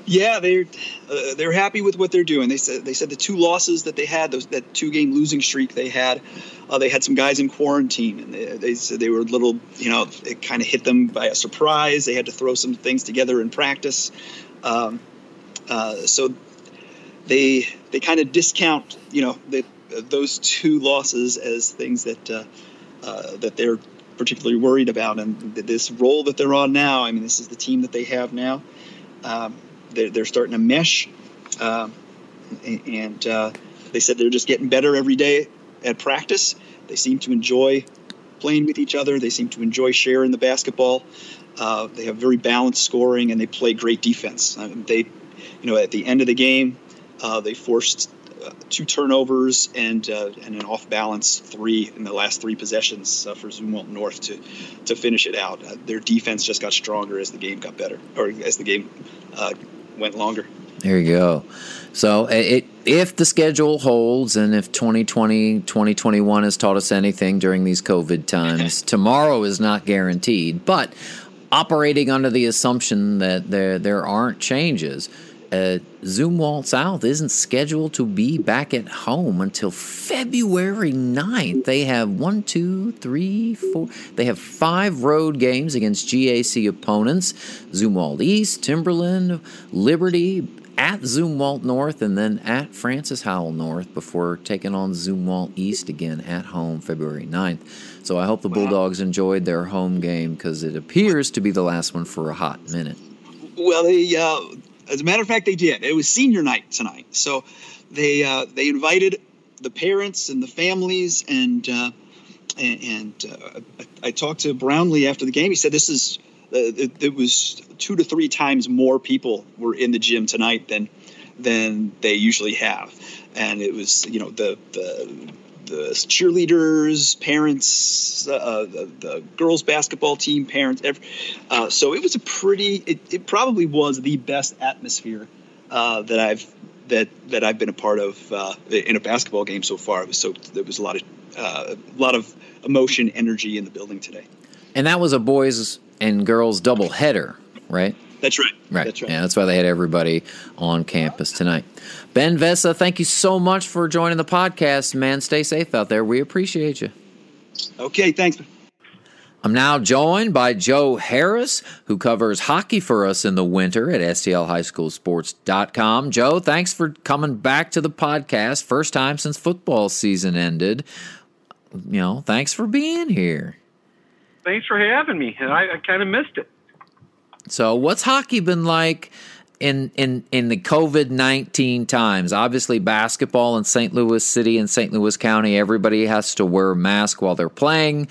Yeah, they're uh, they're happy with what they're doing. They said they said the two losses that they had, those that two game losing streak they had, uh, they had some guys in quarantine, and they, they said they were a little, you know, it kind of hit them by a surprise. They had to throw some things together in practice, um, uh, so they they kind of discount, you know, those two losses as things that uh, uh, that they're particularly worried about, and this role that they're on now. I mean, this is the team that they have now. Um, they're, they're starting to mesh, uh, and uh, they said they're just getting better every day at practice. They seem to enjoy playing with each other. They seem to enjoy sharing the basketball. Uh, they have very balanced scoring, and they play great defense. Uh, they, you know, at the end of the game, uh, they forced uh, two turnovers and uh, and an off balance three in the last three possessions uh, for Zumwalt North to to finish it out. their defense just got stronger as the game got better, or as the game went longer. There you go. So it, if the schedule holds and if 2020, 2021 has taught us anything during these COVID times, tomorrow is not guaranteed. But operating under the assumption that there there aren't changes. Uh, Zumwalt South isn't scheduled to be back at home until February 9th. They have one, two, three, four. They have five road games against GAC opponents Zumwalt East, Timberland, Liberty, at Zumwalt North, and then at Francis Howell North before taking on Zumwalt East again at home February 9th. So I hope the Bulldogs enjoyed their home game because it appears to be the last one for a hot minute. Well, they, uh, as a matter of fact, they did. It was senior night tonight, so they uh, they invited the parents and the families, and uh, and, uh, I, I talked to Brownlee after the game. He said this is uh, it, it, was two to three times more people were in the gym tonight than than they usually have, and it was you know the the the cheerleaders, parents, uh, the, the, girls basketball team, parents. Every, uh, so it was a pretty. It, it, probably was the best atmosphere uh, that I've that that I've been a part of uh, in a basketball game so far. It was so there was a lot of uh, a lot of emotion, energy in the building today. And that was a boys and girls double header, right? That's right. Right. That's right. Yeah, that's why they had everybody on campus tonight. Ben Vessa, thank you so much for joining the podcast, man. Stay safe out there. We appreciate you. Okay, thanks. I'm now joined by Joe Harris, who covers hockey for us in the winter at STLHighSchoolSports.com. Joe, thanks for coming back to the podcast. First time since football season ended. You know, thanks for being here. Thanks for having me. I, I kind of missed it. So, what's hockey been like in in in the COVID nineteen times? Obviously, basketball in St. Louis City and St. Louis County, everybody has to wear a mask while they're playing.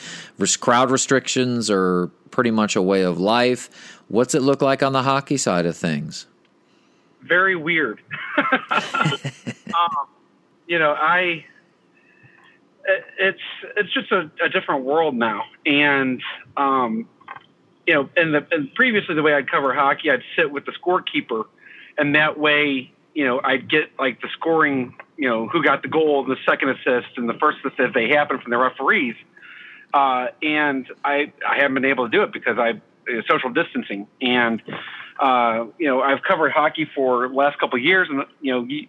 Crowd restrictions are pretty much a way of life. What's it look like on the hockey side of things? Very weird. um, you know, I it's it's just a, a different world now, and um, you know, and, the, and previously the way I'd cover hockey, I'd sit with the scorekeeper, and that way, you know, I'd get like the scoring, you know, who got the goal, the second assist, and the first assist. They happen from the referees, uh, and I I haven't been able to do it because I uh, social distancing, and uh, you know, I've covered hockey for last couple of years, and you know, you,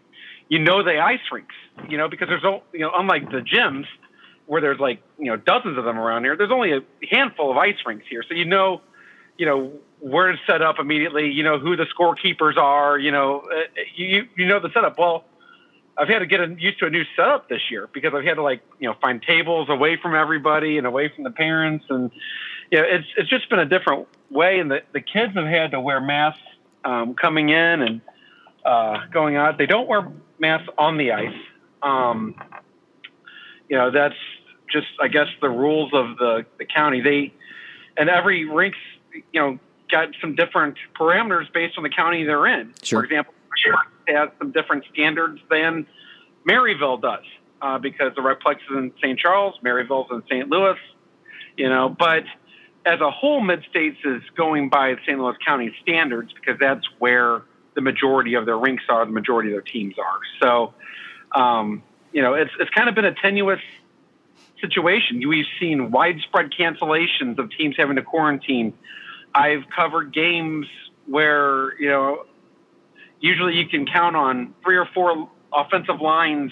you know the ice rinks, you know, because there's all you know, unlike the gyms where there's like you know dozens of them around here. There's only a handful of ice rinks here, so you know, you know where to set up immediately. You know who the scorekeepers are. You know, uh, you you know the setup. Well, I've had to get used to a new setup this year because I've had to like you know find tables away from everybody and away from the parents, and you know it's it's just been a different way. And the the kids have had to wear masks um, coming in and uh, going out. They don't wear masks on the ice. Um, you know that's just I guess the rules of the, the county. They and every rinks, you know, got some different parameters based on the county they're in. Sure. For example, has some different standards than Maryville does uh, because the Rec-Plex is in St. Charles, Maryville's in St. Louis. You know, but as a whole, Mid States is going by St. Louis County standards because that's where the majority of their rinks are, the majority of their teams are. So, um, you know, it's it's kind of been a tenuous situation. We've seen widespread cancellations of teams having to quarantine. I've covered games where, you know, usually you can count on three or four offensive lines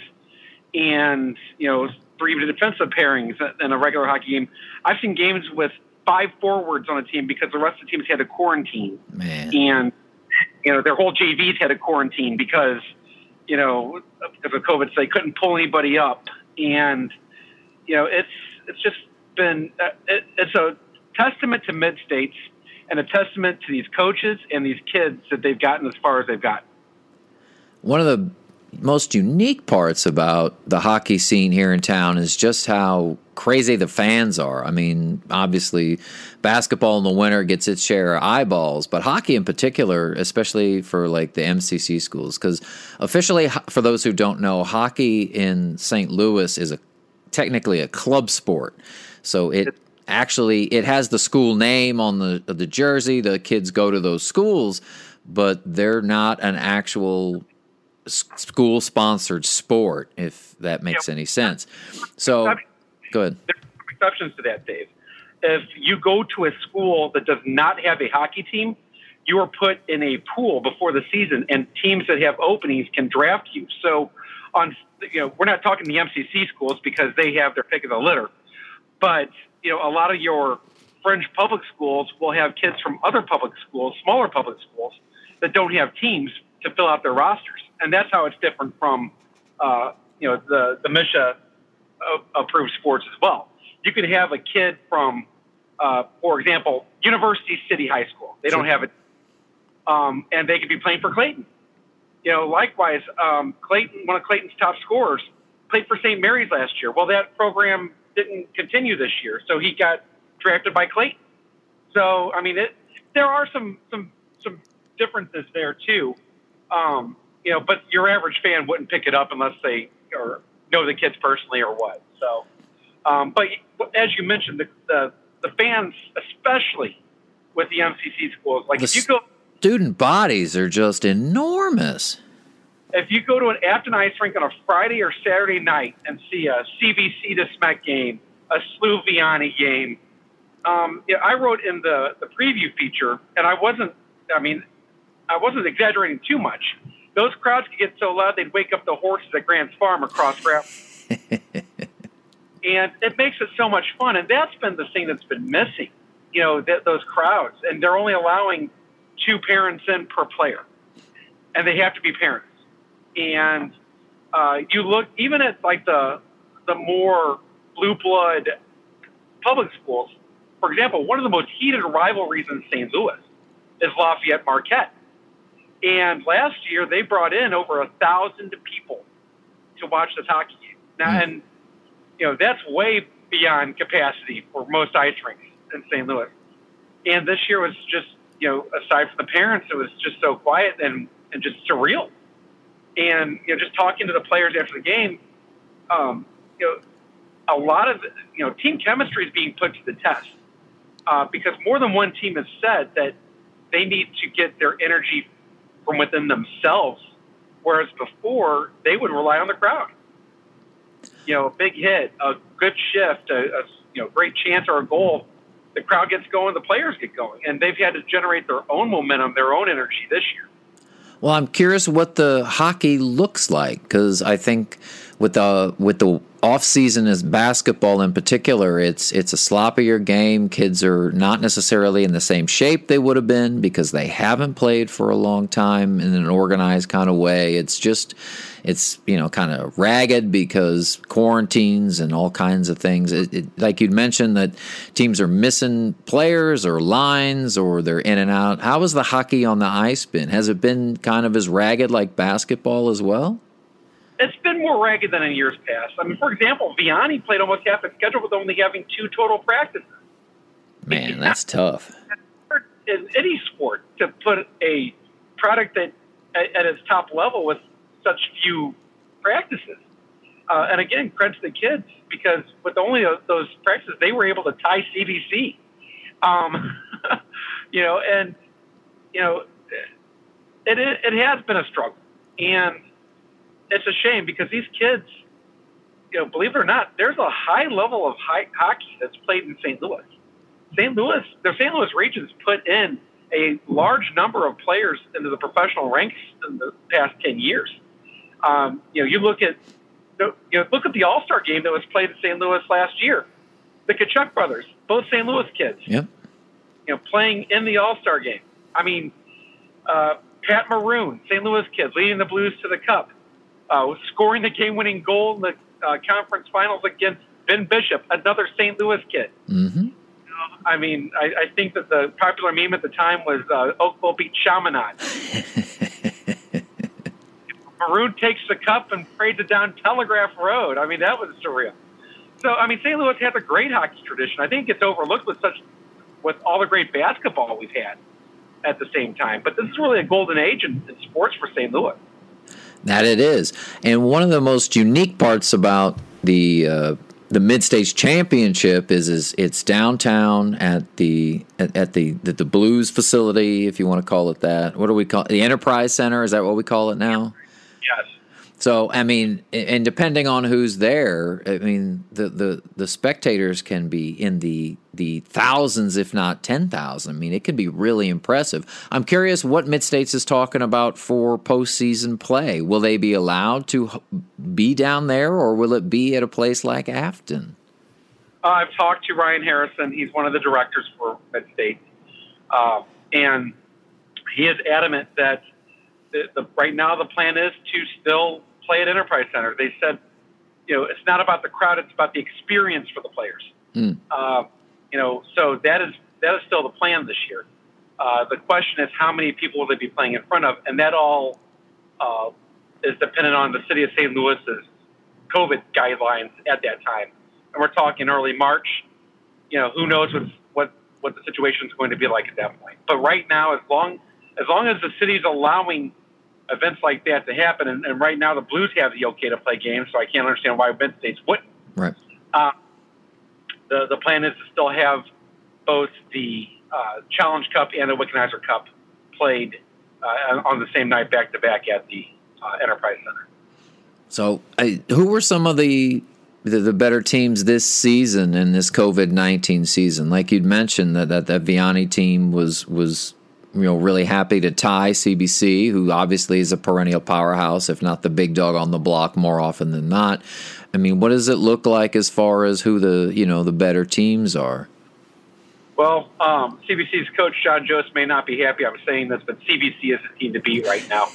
and, you know, three defensive pairings in a regular hockey game. I've seen games with five forwards on a team because the rest of the teams had to quarantine. Man. And, you know, their whole JVs had to quarantine because, you know, because of COVID, so they couldn't pull anybody up. And, you know, it's it's just been uh, it, it's a testament to mid states and a testament to these coaches and these kids that they've gotten as far as they've gotten. One of the most unique parts about the hockey scene here in town is just how crazy the fans are. I mean, obviously, basketball in the winter gets its share of eyeballs, but hockey in particular, especially for like the MCC schools, because officially, for those who don't know, hockey in St. Louis is a technically a club sport. So it actually it has the school name on the the jersey. The kids go to those schools, but they're not an actual school sponsored sport. If that makes yep. any sense. So, go ahead. There are exceptions to that, Dave. if you go to a school that does not have a hockey team, you are put in a pool before the season, and teams that have openings can draft you. So, on you know, we're not talking the MCC schools because they have their pick of the litter, but you know, a lot of your fringe public schools will have kids from other public schools, smaller public schools, that don't have teams to fill out their rosters, and that's how it's different from uh, you know the the MSHSAA approved sports as well. You could have a kid from, uh, for example, University City High School. They don't have it, um, and they could be playing for Clayton. You know, likewise, um, Clayton, one of Clayton's top scorers, played for St. Mary's last year. Well, that program didn't continue this year, so he got drafted by Clayton. So, I mean, it, there are some some some differences there too. Um, you know, but your average fan wouldn't pick it up unless they or know the kids personally or what. So, um, but as you mentioned, the, the the fans, especially with the MCC schools, like The if you go Student bodies are just enormous. If you go to an Affton Ice rink on a Friday or Saturday night and see a CBC to SMEC game, a SLUH Vianney game, um, yeah, I wrote in the, the preview feature, and I wasn't, I mean, I wasn't exaggerating too much. Those crowds could get so loud they'd wake up the horses at Grant's Farm across route. and it makes it so much fun. And that's been the thing that's been missing, you know, th- those crowds. And they're only allowing two parents in per player, and they have to be parents. And uh, you look even at like the the more blue blood public schools. For example, one of the most heated rivalries in St. Louis is Lafayette Marquette. And last year they brought in over a thousand people to watch this hockey game. Now, and you know that's way beyond capacity for most ice rinks in St. Louis. And this year was just you know aside from the parents, it was just so quiet and and just surreal. And you know, just talking to the players after the game, um, you know, a lot of you know team chemistry is being put to the test uh, because more than one team has said that they need to get their energy from within themselves, whereas before they would rely on the crowd. You know, a big hit, a good shift, a, a you know great chance or a goal, the crowd gets going, the players get going, and they've had to generate their own momentum, their own energy this year. Well, I'm curious what the hockey looks like because I think with the with the off season as basketball in particular, it's it's a sloppier game. Kids are not necessarily in the same shape they would have been because they haven't played for a long time in an organized kind of way. It's just it's you know kind of ragged because quarantines and all kinds of things. It, it, like you'd mentioned that teams are missing players or lines or they're in and out. How has the hockey on the ice been? Has it been kind of as ragged like basketball as well? It's been more ragged than in years past. I mean, for example, Vianney played almost half his schedule with only having two total practices. Man, that's tough. In any sport, to put a product that at, at its top level with such few practices. Uh, and again, credit to the kids because with only those practices, they were able to tie CBC. Um, you know, and you know, it, it it has been a struggle, and it's a shame because these kids, you know, believe it or not, there's a high level of high hockey that's played in St. Louis. St. Louis, the St. Louis region's put in a large number of players into the professional ranks in the past ten years. Um, you know, you look at you know, look at the All Star game that was played in St. Louis last year. The Tkachuk brothers, both St. Louis kids. Yep. You know, playing in the All Star game. I mean, uh, Pat Maroon, St. Louis kid, leading the Blues to the Cup, uh, scoring the game-winning goal in the uh, conference finals against Ben Bishop, another St. Louis kid. Mm-hmm. I mean, I, I think that the popular meme at the time was uh, Oakville beat Chaminade. Maroon takes the cup and parades it down Telegraph Road. I mean, that was surreal. So, I mean, St. Louis has a great hockey tradition. I think it gets overlooked with such with all the great basketball we've had at the same time. But this is really a golden age in, in sports for St. Louis. That it is, and one of the most unique parts about the uh, the Mid States championship is is it's downtown at the at, at the, the the Blues facility, if you want to call it that. What do we call it? the Enterprise Center? Is that what we call it now? Yes. So I mean, and depending on who's there, I mean the the the spectators can be in the the thousands, if not ten thousand. I mean, it could be really impressive. I'm curious what Mid States is talking about for postseason play. Will they be allowed to be down there, or will it be at a place like Affton? Uh, I've talked to Ryan Harrison. He's one of the directors for Mid States, uh, and he is adamant that the, the, right now the plan is to still play at Enterprise Center. They said, you know, it's not about the crowd; it's about the experience for the players. Mm. Uh, you know, so that is that is still the plan this year. Uh, the question is, how many people will they be playing in front of, and that all uh, is dependent on the city of St. Louis's COVID guidelines at that time. And we're talking early March. You know, who knows what what what the situation is going to be like at that point. But right now, as long as long as the city's allowing events like that to happen, and, and right now the Blues have the okay to play games, so I can't understand why Penn States wouldn't. Right. Uh, the the plan is to still have both the uh, Challenge Cup and the Wickenheiser Cup played uh, on the same night back to back at the uh, Enterprise Center. So, who were some of the, the, the better teams this season in this COVID nineteen season? Like you'd mentioned that that that Vianney team was was you know really happy to tie CBC, who obviously is a perennial powerhouse, if not the big dog on the block more often than not. I mean, what does it look like as far as who the you know the better teams are? Well, um, CBC's coach John Jost may not be happy I'm saying this, but CBC is the team to beat right now.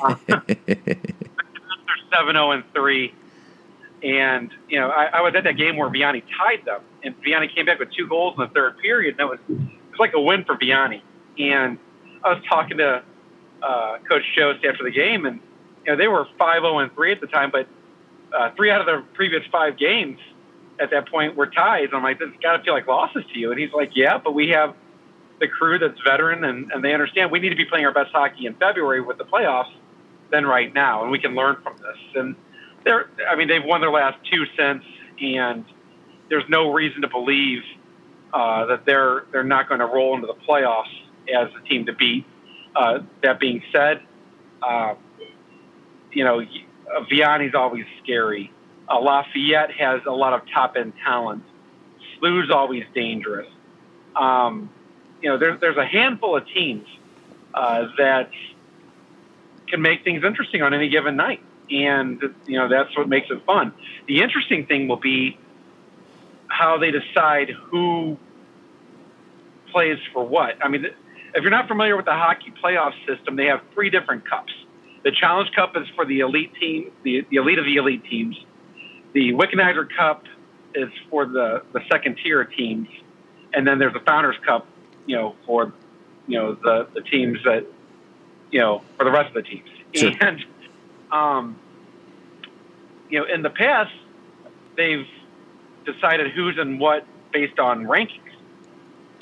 uh, they're seven zero oh and three, and you know I, I was at that game where Vianney tied them, and Vianney came back with two goals in the third period, and that was it was like a win for Vianney. And I was talking to uh, Coach Jost after the game, and you know they were five zero oh and three at the time, but uh, three out of the previous five games at that point were ties. I'm like, this got to feel like losses to you. And he's like, yeah, but we have the crew that's veteran and, and they understand we need to be playing our best hockey in February with the playoffs than right now. And we can learn from this. And they're, I mean, they've won their last two since, and there's no reason to believe uh, that they're, they're not going to roll into the playoffs as a team to beat. Uh, that being said, uh, you know, Vianney's always scary. Uh, Lafayette has a lot of top end talent. SLUH's always dangerous. Um, you know, there's there's a handful of teams uh, that can make things interesting on any given night, and you know that's what makes it fun. The interesting thing will be how they decide who plays for what. I mean, if you're not familiar with the hockey playoff system, they have three different cups. The Challenge Cup is for the elite team, the, the elite of the elite teams. The Wickenheiser Cup is for the, the second tier teams, and then there's the Founders Cup, you know, for you know the the teams that you know for the rest of the teams. Sure. And um, you know, in the past, they've decided who's and what based on rankings,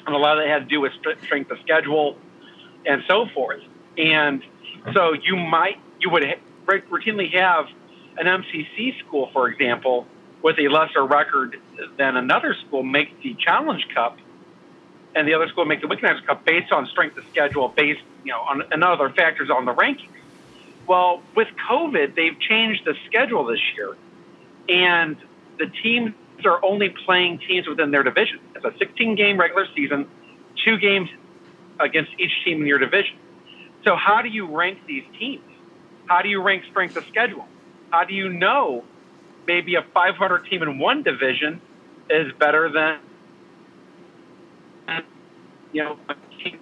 and a lot of that had to do with strength of schedule and so forth. And so you might you would routinely have an MCC school, for example, with a lesser record than another school make the Challenge Cup, and the other school make the Wickenheiser Cup based on strength of schedule, based you know on and other factors on the rankings. Well, with COVID, they've changed the schedule this year, and the teams are only playing teams within their division. It's a 16 game regular season, two games against each team in your division. So, how do you rank these teams? How do you rank strength of schedule? How do you know maybe a 500 team in one division is better than you know a team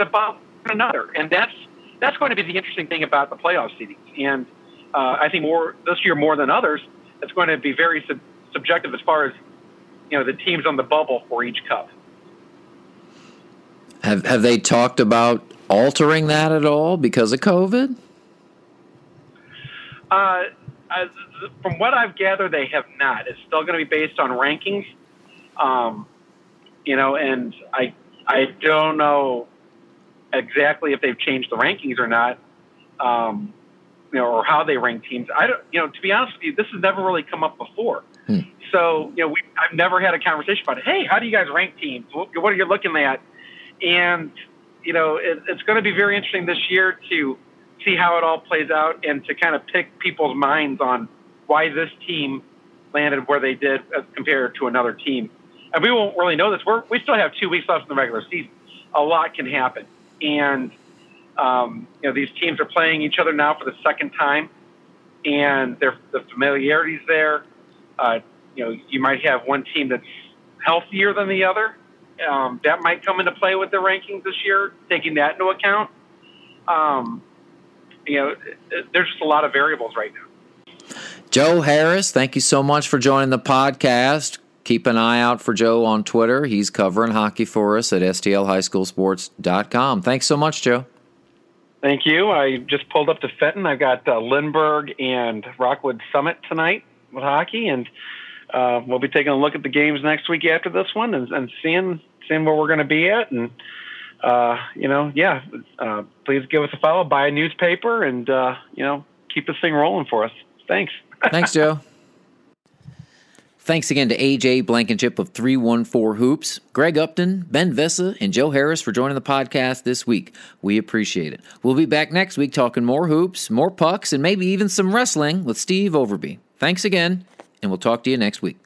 above another? And that's that's going to be the interesting thing about the playoff seedings. And uh, I think more this year more than others, it's going to be very sub- subjective as far as you know the teams on the bubble for each cup. Have have they talked about altering that at all because of COVID? Uh, from what I've gathered, they have not. It's still going to be based on rankings, um, you know, and I I don't know exactly if they've changed the rankings or not, um, you know, or how they rank teams. I don't, you know, to be honest with you, this has never really come up before. Hmm. So, you know, we, I've never had a conversation about it. Hey, how do you guys rank teams? What, are you looking at? And you know, it, it's going to be very interesting this year to see how it all plays out, and to kind of pick people's minds on why this team landed where they did as compared to another team. And we won't really know this. We're, we still have two weeks left in the regular season. A lot can happen, and um, you know these teams are playing each other now for the second time, and the familiarity's there. Uh, you know, you might have one team that's healthier than the other. Um, that might come into play with the rankings this year, taking that into account. Um, you know, there's just a lot of variables right now. Joe Harris, thank you so much for joining the podcast. Keep an eye out for Joe on Twitter. He's covering hockey for us at stlhighschoolsports.com. Thanks so much, Joe. Thank you. I just pulled up to Fenton. I've got uh, Lindbergh and Rockwood Summit tonight with hockey, and uh, we'll be taking a look at the games next week after this one and, and seeing seeing where we're going to be at. And uh, you know, yeah, uh, please give us a follow, buy a newspaper, and uh, you know, keep this thing rolling for us. Thanks. Thanks, Joe. Thanks again to AJ Blankenship of 314 Hoops, Greg Upton, Ben Vessa, and Joe Harris for joining the podcast this week. We appreciate it. We'll be back next week talking more hoops, more pucks, and maybe even some wrestling with Steve Overby. Thanks again, and we'll talk to you next week.